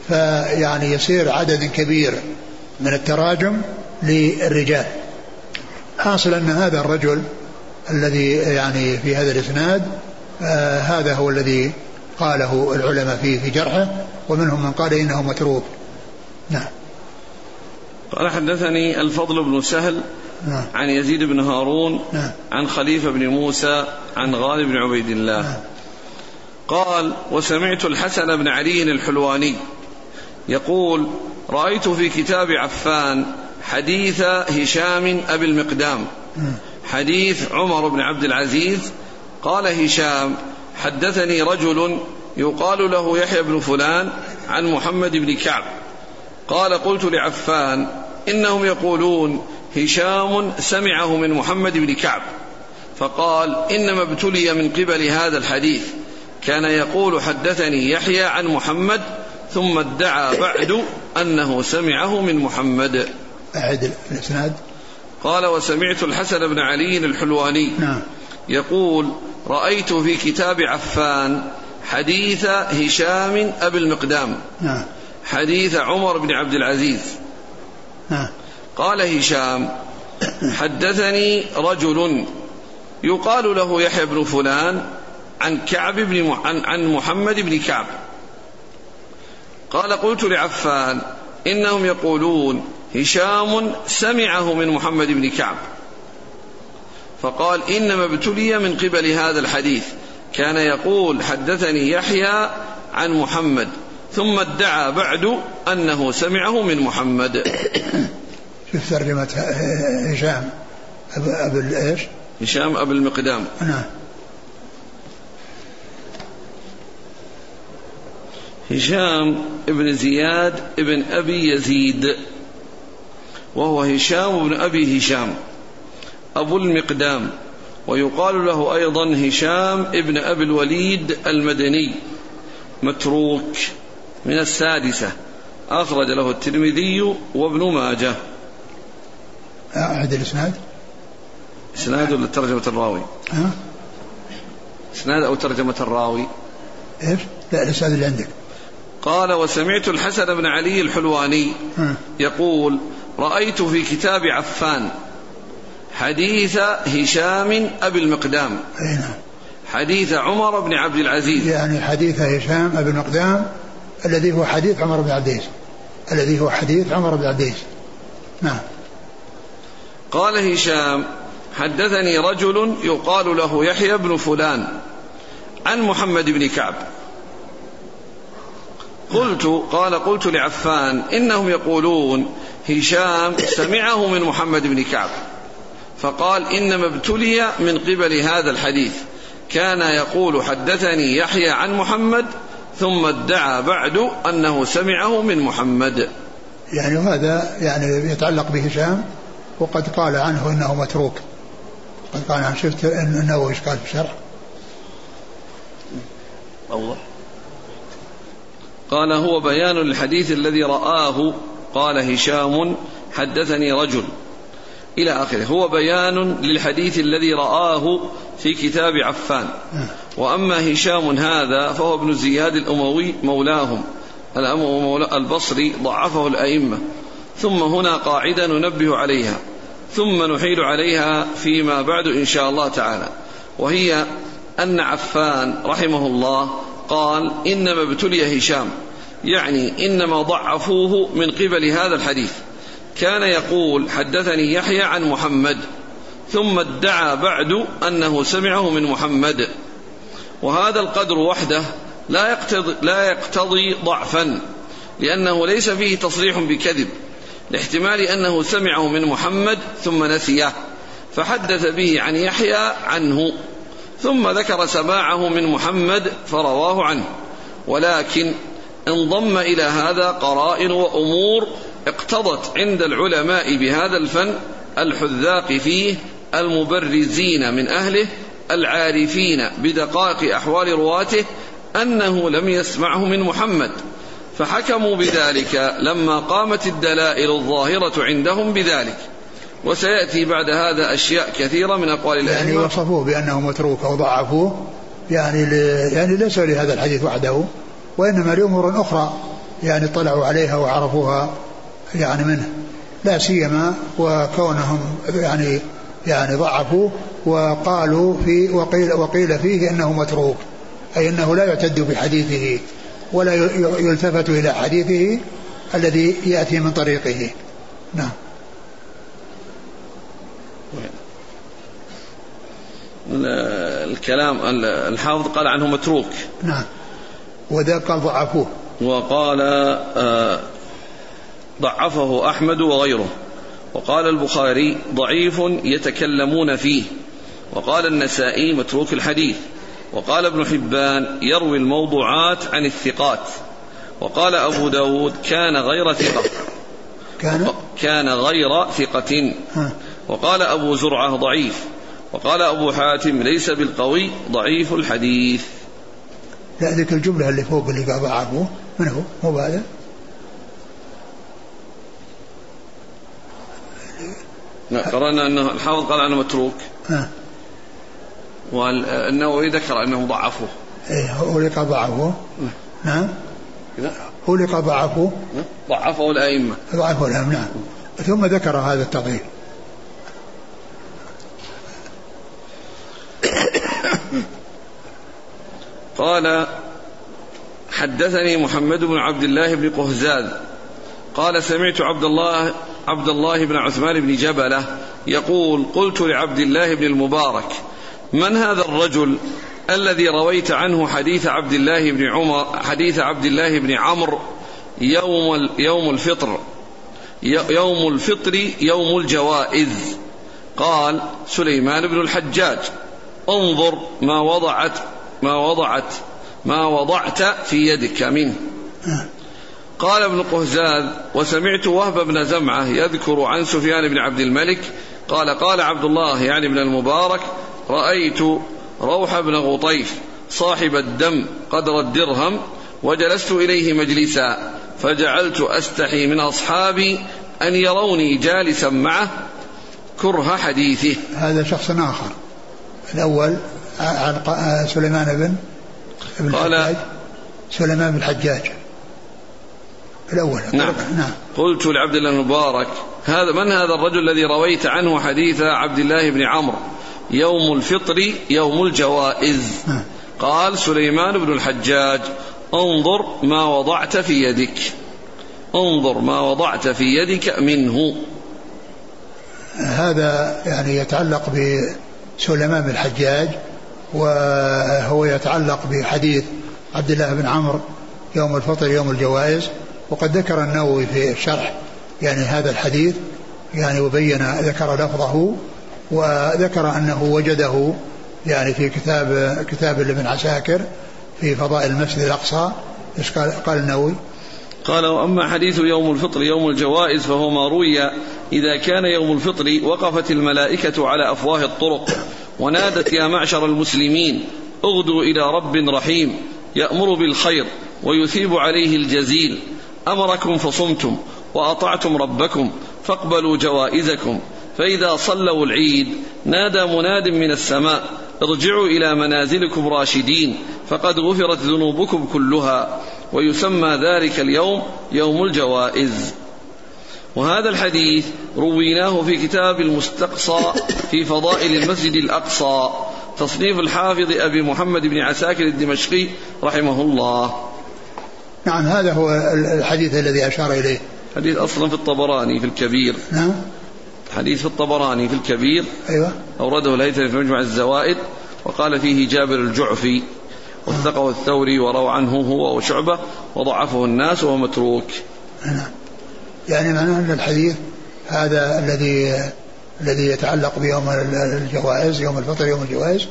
فيعني يصير عدد كبير من التراجم للرجال. حاصل أن هذا الرجل الذي يعني في هذا الإسناد آه هذا هو الذي قاله العلماء فيه في جرحه ومنهم من قال إنه متروك نعم قال حدثني الفضل بن سهل نعم. عن يزيد بن هارون نعم. عن خليفة بن موسى عن غالب بن عبيد الله نعم. قال وسمعت الحسن بن علي الحلواني يقول رأيت في كتاب عفان حديث هشام أبي المقدام حديث عمر بن عبد العزيز قال هشام حدثني رجل يقال له يحيى بن فلان عن محمد بن كعب قال قلت لعفان إنهم يقولون هشام سمعه من محمد بن كعب فقال إنما ابتلي من قبل هذا الحديث كان يقول حدثني يحيى عن محمد ثم ادعى بعد أنه سمعه من محمد أعد الإسناد. قال وسمعت الحسن بن علي الحلواني نعم. يقول رأيت في كتاب عفان حديث هشام أبي المقدام. نعم. حديث عمر بن عبد العزيز. نعم. قال هشام حدثني رجل يقال له يحيى بن فلان عن كعب بن عن, عن محمد بن كعب. قال قلت لعفان إنهم يقولون هشام سمعه من محمد بن كعب. فقال إنما ابتلي من قبل هذا الحديث. كان يقول حدثني يحيى عن محمد ثم ادعى بعد أنه سمعه من محمد. شوف ترجمة هشام أبو إيش؟ هشام أبو المقدام. نعم. هشام ابن زياد ابن أبي يزيد. وهو هشام بن أبي هشام أبو المقدام ويقال له أيضا هشام ابن أبي الوليد المدني متروك من السادسة أخرج له الترمذي وابن ماجه أعد الإسناد إسناد ولا ترجمة الراوي؟ ها؟ إسناد أو ترجمة الراوي؟ إيش؟ لا الإسناد اللي عندك قال وسمعت الحسن بن علي الحلواني يقول رأيت في كتاب عفان حديث هشام أبي المقدام. نعم. حديث عمر بن عبد العزيز. يعني حديث هشام أبي المقدام الذي هو حديث عمر بن عبد العزيز. الذي هو حديث عمر بن عبد العزيز. نعم. قال هشام حدثني رجل يقال له يحيى بن فلان عن محمد بن كعب. قلت قال قلت لعفان إنهم يقولون هشام سمعه من محمد بن كعب. فقال إنما ابتلي من قبل هذا الحديث. كان يقول حدثني يحيى عن محمد ثم ادعى بعد أنه سمعه من محمد. يعني هذا يعني يتعلق بهشام؟ وقد قال عنه إنه متروك. قد قال عنه شفت إنه إيش قال في الشرح الله. قال هو بيان الحديث الذي رآه قال هشام حدثني رجل. إلى آخره. هو بيان للحديث الذي رآه في كتاب عفان. وأما هشام هذا فهو ابن زياد الأموي مولاهم. البصري ضعفه الأئمة. ثم هنا قاعدة ننبه عليها. ثم نحيل عليها فيما بعد إن شاء الله تعالى. وهي أن عفان رحمه الله قال إنما ابتلي هشام. يعني إنما ضعفوه من قبل هذا الحديث. كان يقول حدثني يحيى عن محمد ثم ادعى بعد أنه سمعه من محمد. وهذا القدر وحده لا يقتضي, لا يقتضي ضعفا لأنه ليس فيه تصريح بكذب لاحتمال أنه سمعه من محمد ثم نسيه. فحدث به عن يحيى عنه. ثم ذكر سماعه من محمد فرواه عنه. ولكن انضم إلى هذا قرائن وأمور اقتضت عند العلماء بهذا الفن الحذاق فيه المبرزين من أهله العارفين بدقائق أحوال رواته أنه لم يسمعه من محمد. فحكموا بذلك لما قامت الدلائل الظاهرة عندهم بذلك. وسيأتي بعد هذا أشياء كثيرة من أقوال الأئمة. يعني وصفوه بأنه متروك أو ضعفوه. يعني ل... يعني ليس لهذا الحديث وحده وإنما لأمور أخرى يعني اطلعوا عليها وعرفوها يعني منه. لا سيما وكونهم يعني يعني ضعفوه وقالوا في وقيل وقيل فيه إنه متروك. أي إنه لا يعتد بحديثه ولا يلتفت إلى حديثه الذي يأتي من طريقه. نعم. الكلام الحافظ قال عنه متروك. نعم. وذا قال ضعفوه. وقال آه، ضعفه أحمد وغيره. وقال البخاري ضعيف يتكلمون فيه. وقال النسائي متروك الحديث. وقال ابن حبان يروي الموضوعات عن الثقات. وقال أبو داود كان غير ثقة. كان؟ كان غير ثقة. وقال أبو زرعة ضعيف. وقال أبو حاتم ليس بالقوي ضعيف الحديث. لا ذيك الجملة اللي فوق اللي قال ضعفه من هو؟ مو بهذا قرأنا أنه الحافظ قال أنه متروك. والنووي ذكر أنه ضعفه. إيه هو قال ضعفه نعم. هو اللي قال ضعفه ضعفه الأئمة. ضعفه الأئمة نعم. ثم ذكر هذا التضعيف قال حدثني محمد بن عبد الله بن قهزاد قال سمعت عبد الله عبد الله بن عثمان بن جبلة يقول قلت لعبد الله بن المبارك من هذا الرجل الذي رويت عنه حديث عبد الله بن عمر حديث عبد الله بن عمرو يوم يوم الفطر يوم الفطر يوم الجوائز؟ قال سليمان بن الحجاج. انظر ما وضعت ما وضعت ما وضعت في يدك منه قال ابن قهزاز وسمعت وهب بن زمعة يذكر عن سفيان بن عبد الملك قال قال عبد الله يعني بن المبارك رأيت روح بن غطيف صاحب الدم قدر الدرهم وجلست إليه مجلسا فجعلت أستحي من أصحابي أن يروني جالسا معه كره حديثه. هذا شخص آخر الأول عن سليمان بن ابن قال سليمان بن الحجاج الأول. نعم. نعم. قلت لعبد الله المبارك هذا من هذا الرجل الذي رويت عنه حديث عبد الله بن عمرو؟ يوم الفطر يوم الجوائز. نعم. قال سليمان بن الحجاج انظر ما وضعت في يدك. انظر ما وضعت في يدك منه. هذا يعني يتعلق بسليمان بن الحجاج وهو يتعلق بحديث عبد الله بن عمرو يوم الفطر يوم الجوائز. وقد ذكر النووي في الشرح يعني هذا الحديث يعني وبين ذكر لفظه وذكر أنه وجده يعني في كتاب كتاب لابن عساكر في فضائل المسجد الأقصى. إيش قال قال النووي؟ قال وأما حديث يوم الفطر يوم الجوائز فهو ما روي إذا كان يوم الفطر وقفت الملائكة على أفواه الطرق. ونادت يا معشر المسلمين اغدوا إلى رب رحيم يأمر بالخير ويثيب عليه الجزيل. أمركم فصمتم وأطعتم ربكم فاقبلوا جوائزكم. فإذا صلوا العيد نادى مناد من السماء ارجعوا إلى منازلكم راشدين فقد غفرت ذنوبكم كلها. ويسمى ذلك اليوم يوم الجوائز. وهذا الحديث رويناه في كتاب المستقصى في فضائل المسجد الأقصى. تصنيف الحافظ أبي محمد بن عساكر الدمشقي رحمه الله. نعم هذا هو الحديث الذي أشار إليه. حديث أصلا في الطبراني في الكبير. نعم. حديث في الطبراني في الكبير. أيوة. أورده الهيثمي في مجمع الزوائد وقال فيه جابر الجعفي. وثقه الثوري وروى عنه هو وشعبة وضعفه الناس وهو متروك. نعم. يعني معناه أن الحديث هذا الذي الذي يتعلق بيوم الجوائز يوم الفطر يوم الجوائز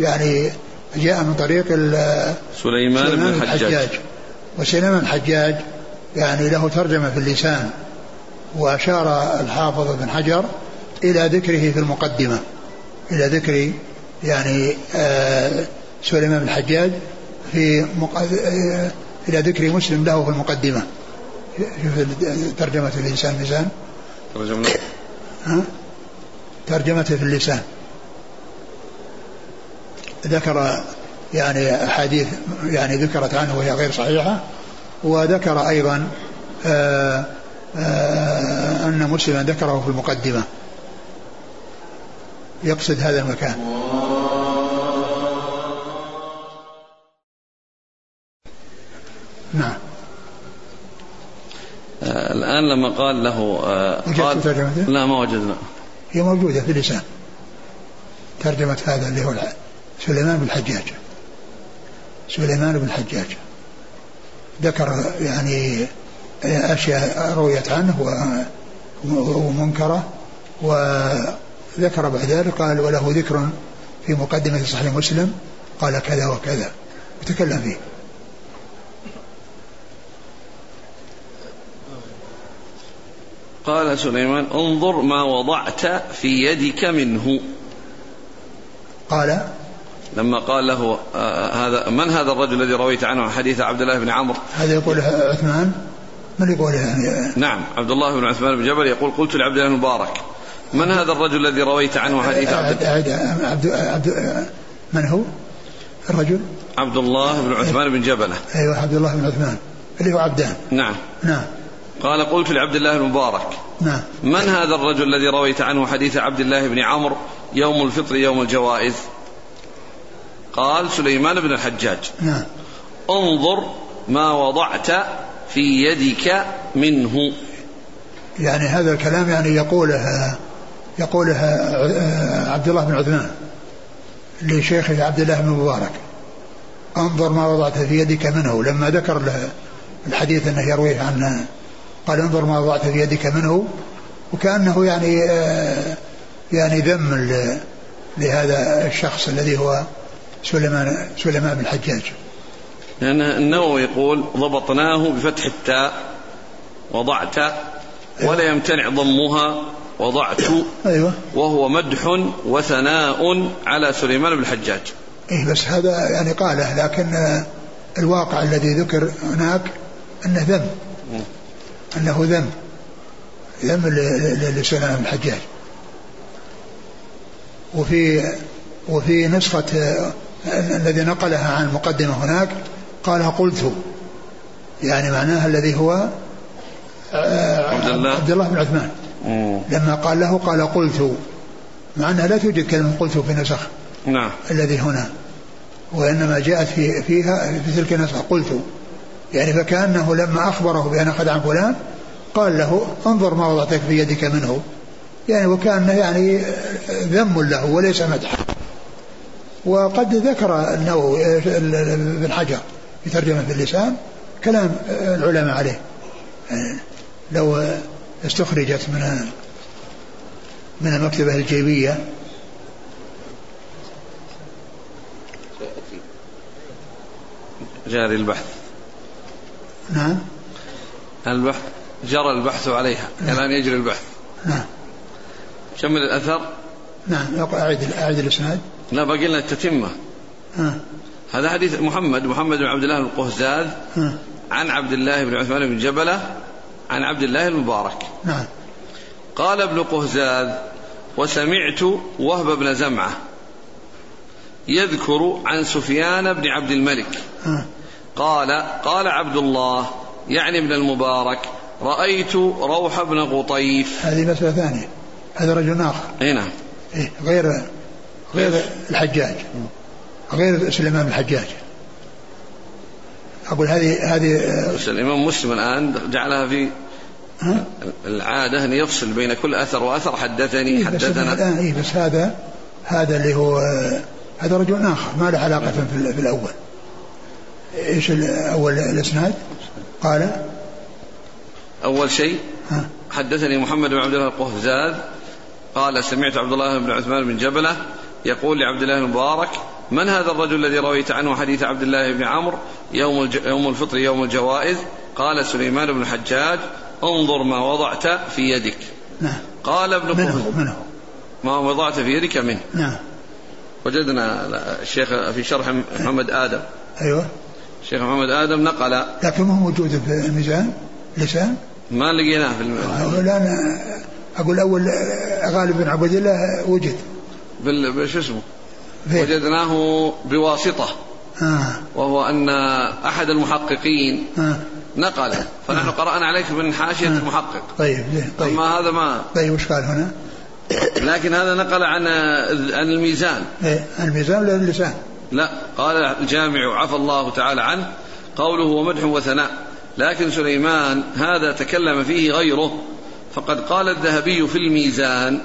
يعني جاء من طريق سليمان, بن الحجاج. وسليمان الحجاج يعني له ترجمة في اللسان وأشار الحافظ بن حجر إلى ذكره في المقدمة. إلى ذكر يعني آه سليمان بن الحجاج في مق... آه إلى ذكر مسلم له في المقدمة. شوف ترجمة في اللسان ميزان ترجمة. ها؟ ترجمته في اللسان. ذكر يعني أحاديث يعني ذكرت عنه وهي غير صحيحة وذكر أيضا آآ آه، آآ آه، أن مسلما ذكره في المقدمة. يقصد هذا المكان. نعم. الآن لما قال له آه قال لا ما وجدنا. هي موجودة في اللسان. ترجمة هذا اللي هو سليمان بن الحجاج. سليمان بن الحجاج. ذكر يعني أشياء رويت عنه ومنكرة. وذكر بعد ذلك قال وله ذكر في مقدمة صحيح مسلم. قال كذا وكذا. وتكلم فيه. قال سليمان انظر ما وضعت في يدك منه. قال؟ لما قال له آه هذا من هذا الرجل الذي رويت عنه؟ حديث عبد الله بن عمرو. هذا يقول عثمان؟ من يقول يعني؟ نعم عبد الله بن عثمان بن جبل يقول قلت لعبد الله المبارك من هذا الرجل الذي رويت عنه حديث عبد, عبد, عبد, عبد من هو الرجل؟ عبد الله بن عثمان بن جبلة. أيوة عبد الله بن عثمان اللي هو عبدان. نعم. نعم. قال قلت لعبد الله المبارك. نعم. من هذا الرجل الذي رويت عنه حديث عبد الله بن عمرو يوم الفطر يوم الجوائز؟ قال سليمان بن الحجاج. نعم. انظر ما وضعت في يدك منه. يعني هذا الكلام يعني يقوله يقوله عبد الله بن عثمان لشيخه عبد الله بن مبارك. انظر ما وضعت في يدك منه. لما ذكر له الحديث أنه يرويه عن قال انظر ما وضعت في يدك منه. وكأنه يعني يعني ذم لهذا الشخص الذي هو سليمان سليمان بن الحجاج. لأن النووي يقول ضبطناه بفتح التاء وضعت ولا يمتنع ضمها وضعت أيوة. وهو مدح وثناء على سليمان بن الحجاج. إيه بس هذا يعني قاله لكن الواقع الذي ذكر هناك أنه ذم. أنه ذم ذم بن الحجاج. وفي وفي نسخة الذي نقلها عن المقدمة هناك قال قلت. يعني معناها الذي هو آه، عبد الله. عبد الله بن عثمان. لما قال له قال قلت. مع أنها لا توجد كلمة قلت في نسخ نعم. الذي هنا وإنما جاءت في فيها في تلك النسخة قلت. يعني فكأنه لما أخبره بأن اخذ عن فلان قال له انظر ما وضعتك في يدك منه. يعني وكأنه يعني ذم له وليس مدحا وقد ذكر النووي ابن حجر في ترجمة اللسان كلام العلماء عليه. يعني لو استخرجت من من المكتبة الجيبية. جاري البحث. نعم. البحث جرى البحث عليها نعم. الآن يجري البحث. نعم. كمل الأثر؟ نعم أعد أعد الإسناد. لا باقي لنا التتمة. آه. هذا حديث محمد محمد بن عبد الله بن القهزاز آه. عن عبد الله بن عثمان بن جبلة عن عبد الله المبارك. نعم. قال ابن قهزاز وسمعت وهب بن زمعة يذكر عن سفيان بن عبد الملك. آه. قال قال عبد الله يعني ابن المبارك رأيت روح بن قطيف. هذه مسألة ثانية. هذا رجل آخر. اي نعم. إيه غير غير الحجاج. غير سليمان الحجاج. أقول هذه هذه بس الإمام مسلم الآن جعلها في ها؟ العادة أن يفصل بين كل أثر وأثر. حدثني إيه بس حدثنا. الآن إيه بس هذا هذا اللي هو هذا رجل آخر ما له علاقة في, في الأول. إيش الأول الإسناد؟ قال. أول شيء ها. حدثني محمد بن عبد الله القهزاز قال سمعت عبد الله بن عثمان بن جبلة يقول لعبد الله بن مبارك من هذا الرجل الذي رويت عنه حديث عبد الله بن عمرو يوم الج... يوم الفطر يوم الجوائز؟ قال سليمان بن الحجاج انظر ما وضعت في يدك. نعم. قال ابن من هو قهزاز من هو ما وضعت في يدك؟ منه. نعم. وجدنا الشيخ في شرح محمد آدم. أيوه. الشيخ محمد آدم نقل. لكن ما هو موجود في الميزان؟ لسان ما لقيناه في الم... الآن أقول أول غالب بن عبد الله وجد. بال... بشو اسمه؟ وجدناه بواسطة. آه. وهو أن أحد المحققين آه. نقل. فنحن قرأنا عليك من حاشية المحقق. طيب طيب. أما هذا ما طيب وش قال هنا؟ لكن هذا نقل عن عن الميزان. إيه الميزان ولا اللسان؟ لا قال الجامع عفى الله تعالى عنه قوله ومدح وثناء لكن سليمان هذا تكلم فيه غيره فقد قال الذهبي في الميزان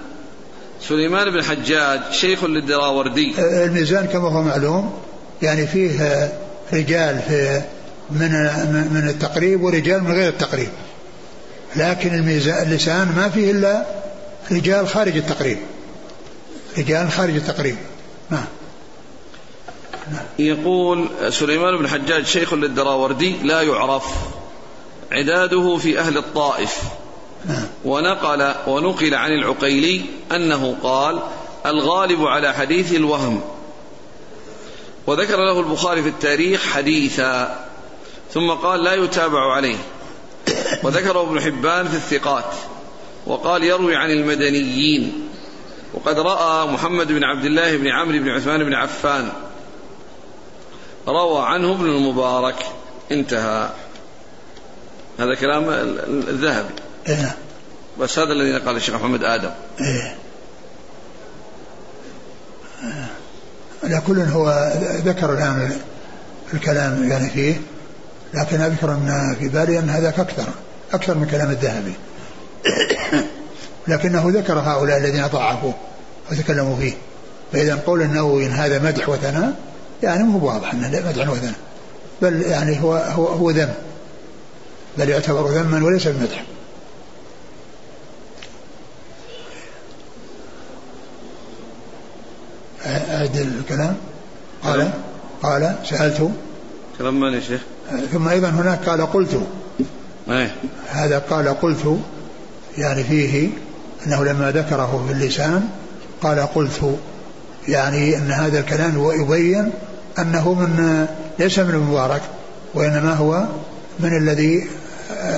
سليمان بن الحجاج شيخ للدراوردي. الميزان كما هو معلوم يعني فيه آه، رجال في من من التقريب ورجال من غير التقريب لكن الميزان اللسان ما فيه إلا رجال خارج التقريب رجال خارج التقريب نعم. يقول سليمان بن الحجاج شيخ للدراوردي لا يعرف عداده في أهل الطائف. ونقل ونقل عن العقيلي أنه قال الغالب على حديث الوهم. وذكر له البخاري في التاريخ حديثا ثم قال لا يتابع عليه. وذكره ابن حبان في الثقات وقال يروي عن المدنيين. وقد رأى محمد بن عبد الله بن عمرو بن عثمان بن عفان. روى عنه ابن المبارك. انتهى. هذا كلام الذهبي. إيه. بس هذا الذي نقل الشيخ محمد آدم. إيه. على كل هو ذكر الآن الكلام يعني فيه لكن أذكر أن في بالي أن هذاك أكثر أكثر من كلام الذهبي. لكنه ذكر هؤلاء الذين ضعفوه وتكلموا فيه. فإذا قول النووي إن هذا مدح وثناء يعني مو واضح أنه مدح وثناء بل يعني هو هو هو ذم بل يعتبر ذما وليس بمدح. أعد الكلام؟ قال قال سألت. كلام من يا شيخ؟ ثم أيضا هناك قال قلت. إيه. هذا قال قلت يعني فيه أنه لما ذكره في اللسان قال قلت يعني أن هذا الكلام يبين أنه من ليس من المبارك وإنما هو من الذي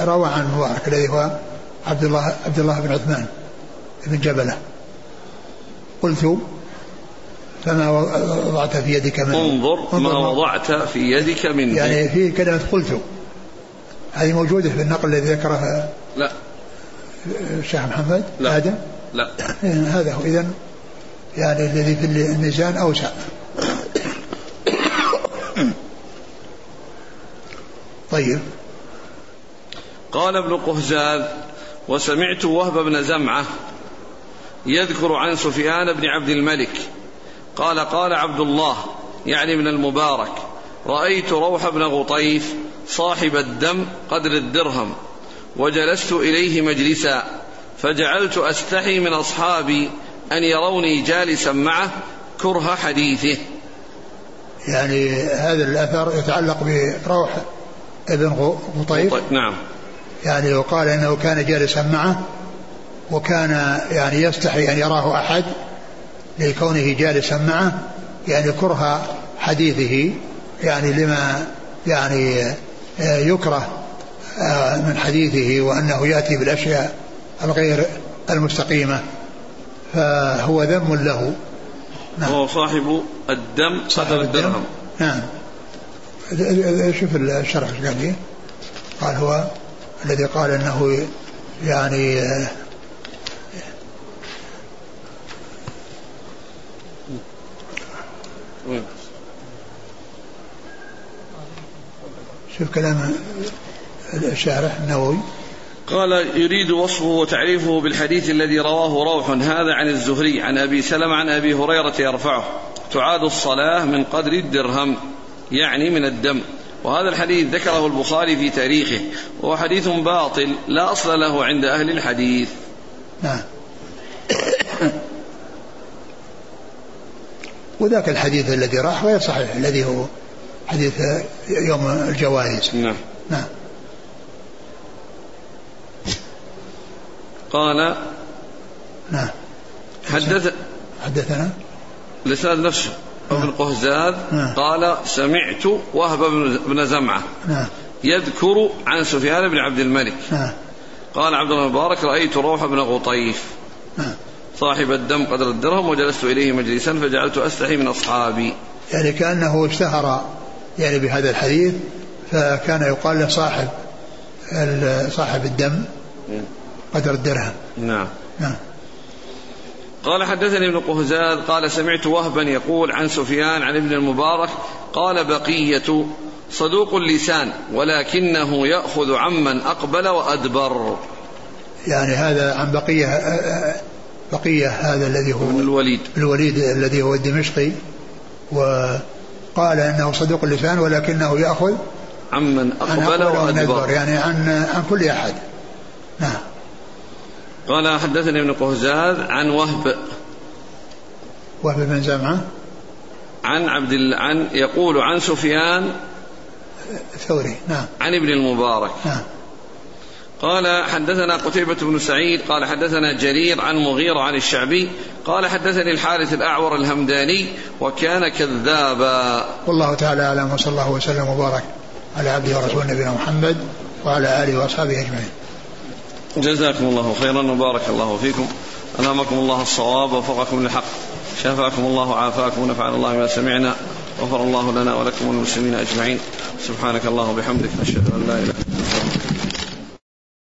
روى عن المبارك الذي هو عبد الله عبد الله بن عثمان بن جبله قلت فما وضعت في يدك من؟ انظر ما وضعت في يدك من يعني في كلمة قلت. هذه موجودة في النقل الذي ذكره لا. الشيخ محمد لا. آدم؟ لا. هذا هو. إذا يعني الذي في الميزان أوسع. طيب. قال ابن قهزاز وسمعت وهب بن زمعة يذكر عن سفيان بن عبد الملك قال قال عبد الله يعني من المبارك رأيت روح بن غطيف صاحب الدم قدر الدرهم وجلست إليه مجلسا فجعلت أستحي من أصحابي أن يروني جالسا معه كره حديثه. يعني هذا الأثر يتعلق بروح ابن غطيف نعم. يعني يقال إنه كان جالسا معه وكان يعني يستحي أن يراه أحد لكونه جالسا معه يعني كره حديثه يعني لما يعني آه، يكره آه، من حديثه وأنه يأتي بالأشياء الغير المستقيمة فهو ذم له. نعم. هو صاحب الدم قدر الدرهم. نعم. شوف الشرح إيش قال قال هو الذي قال إنه يعني شوف كلام الشارح النووي. قال يريد وصفه وتعريفه بالحديث الذي رواه روح هذا عن الزهري عن أبي سلمة عن أبي هريرة يرفعه. تعاد الصلاة من قدر الدرهم. يعني من الدم. وهذا الحديث ذكره البخاري في تاريخه. وهو حديث باطل لا أصل له عند أهل الحديث. نعم. وذاك الحديث الذي راح غير صحيح الذي هو حديث يوم الجوائز. نعم. نعم. قال نعم. حدث حدثنا؟ الاسناد نفسه. ابن قهزاد نعم. قال سمعت وهب بن زمعة نعم. يذكر عن سفيان بن عبد الملك. نعم. قال عبد الله المبارك رأيت روح بن غطيف صاحب الدم قدر الدرهم وجلست إليه مجلسا فجعلت أستحي من أصحابي. يعني كأنه اشتهر يعني بهذا الحديث فكان يقال له صاحب صاحب الدم قدر الدرهم. نعم. نعم. قال حدثني ابن قهزاد قال سمعت وهبا يقول عن سفيان عن ابن المبارك قال بقية صدوق اللسان ولكنه يأخذ عمن أقبل وأدبر. يعني هذا عن بقية بقية هذا الذي هو الوليد. الوليد الذي هو الدمشقي وقال إنه صدوق اللسان ولكنه يأخذ عمن وندبر وأدبر. يعني عن عن كل أحد. نعم. قال حدثني ابن قهزاد عن وهب. وهب بن زمعة. عن عبد ال- عن يقول عن سفيان. الثوري نعم. عن ابن المبارك. نعم. قال حدثنا قتيبة بن سعيد قال حدثنا جرير عن مغيرة عن الشعبي قال حدثني الحارث الأعور الهمداني وكان كذابا. والله تعالى أعلم وصلى الله وسلم وبارك على عبده ورسوله نبينا محمد وعلى آله وأصحابه أجمعين. جزاكم الله خيرا وبارك الله فيكم. ألهمكم الله الصواب ووفقكم للحق. شفاكم الله وعافاكم ونفعنا الله ما سمعنا. غفر الله لنا ولكم وللمسلمين أجمعين. سبحانك اللهم وبحمدك نشهد أن لا إله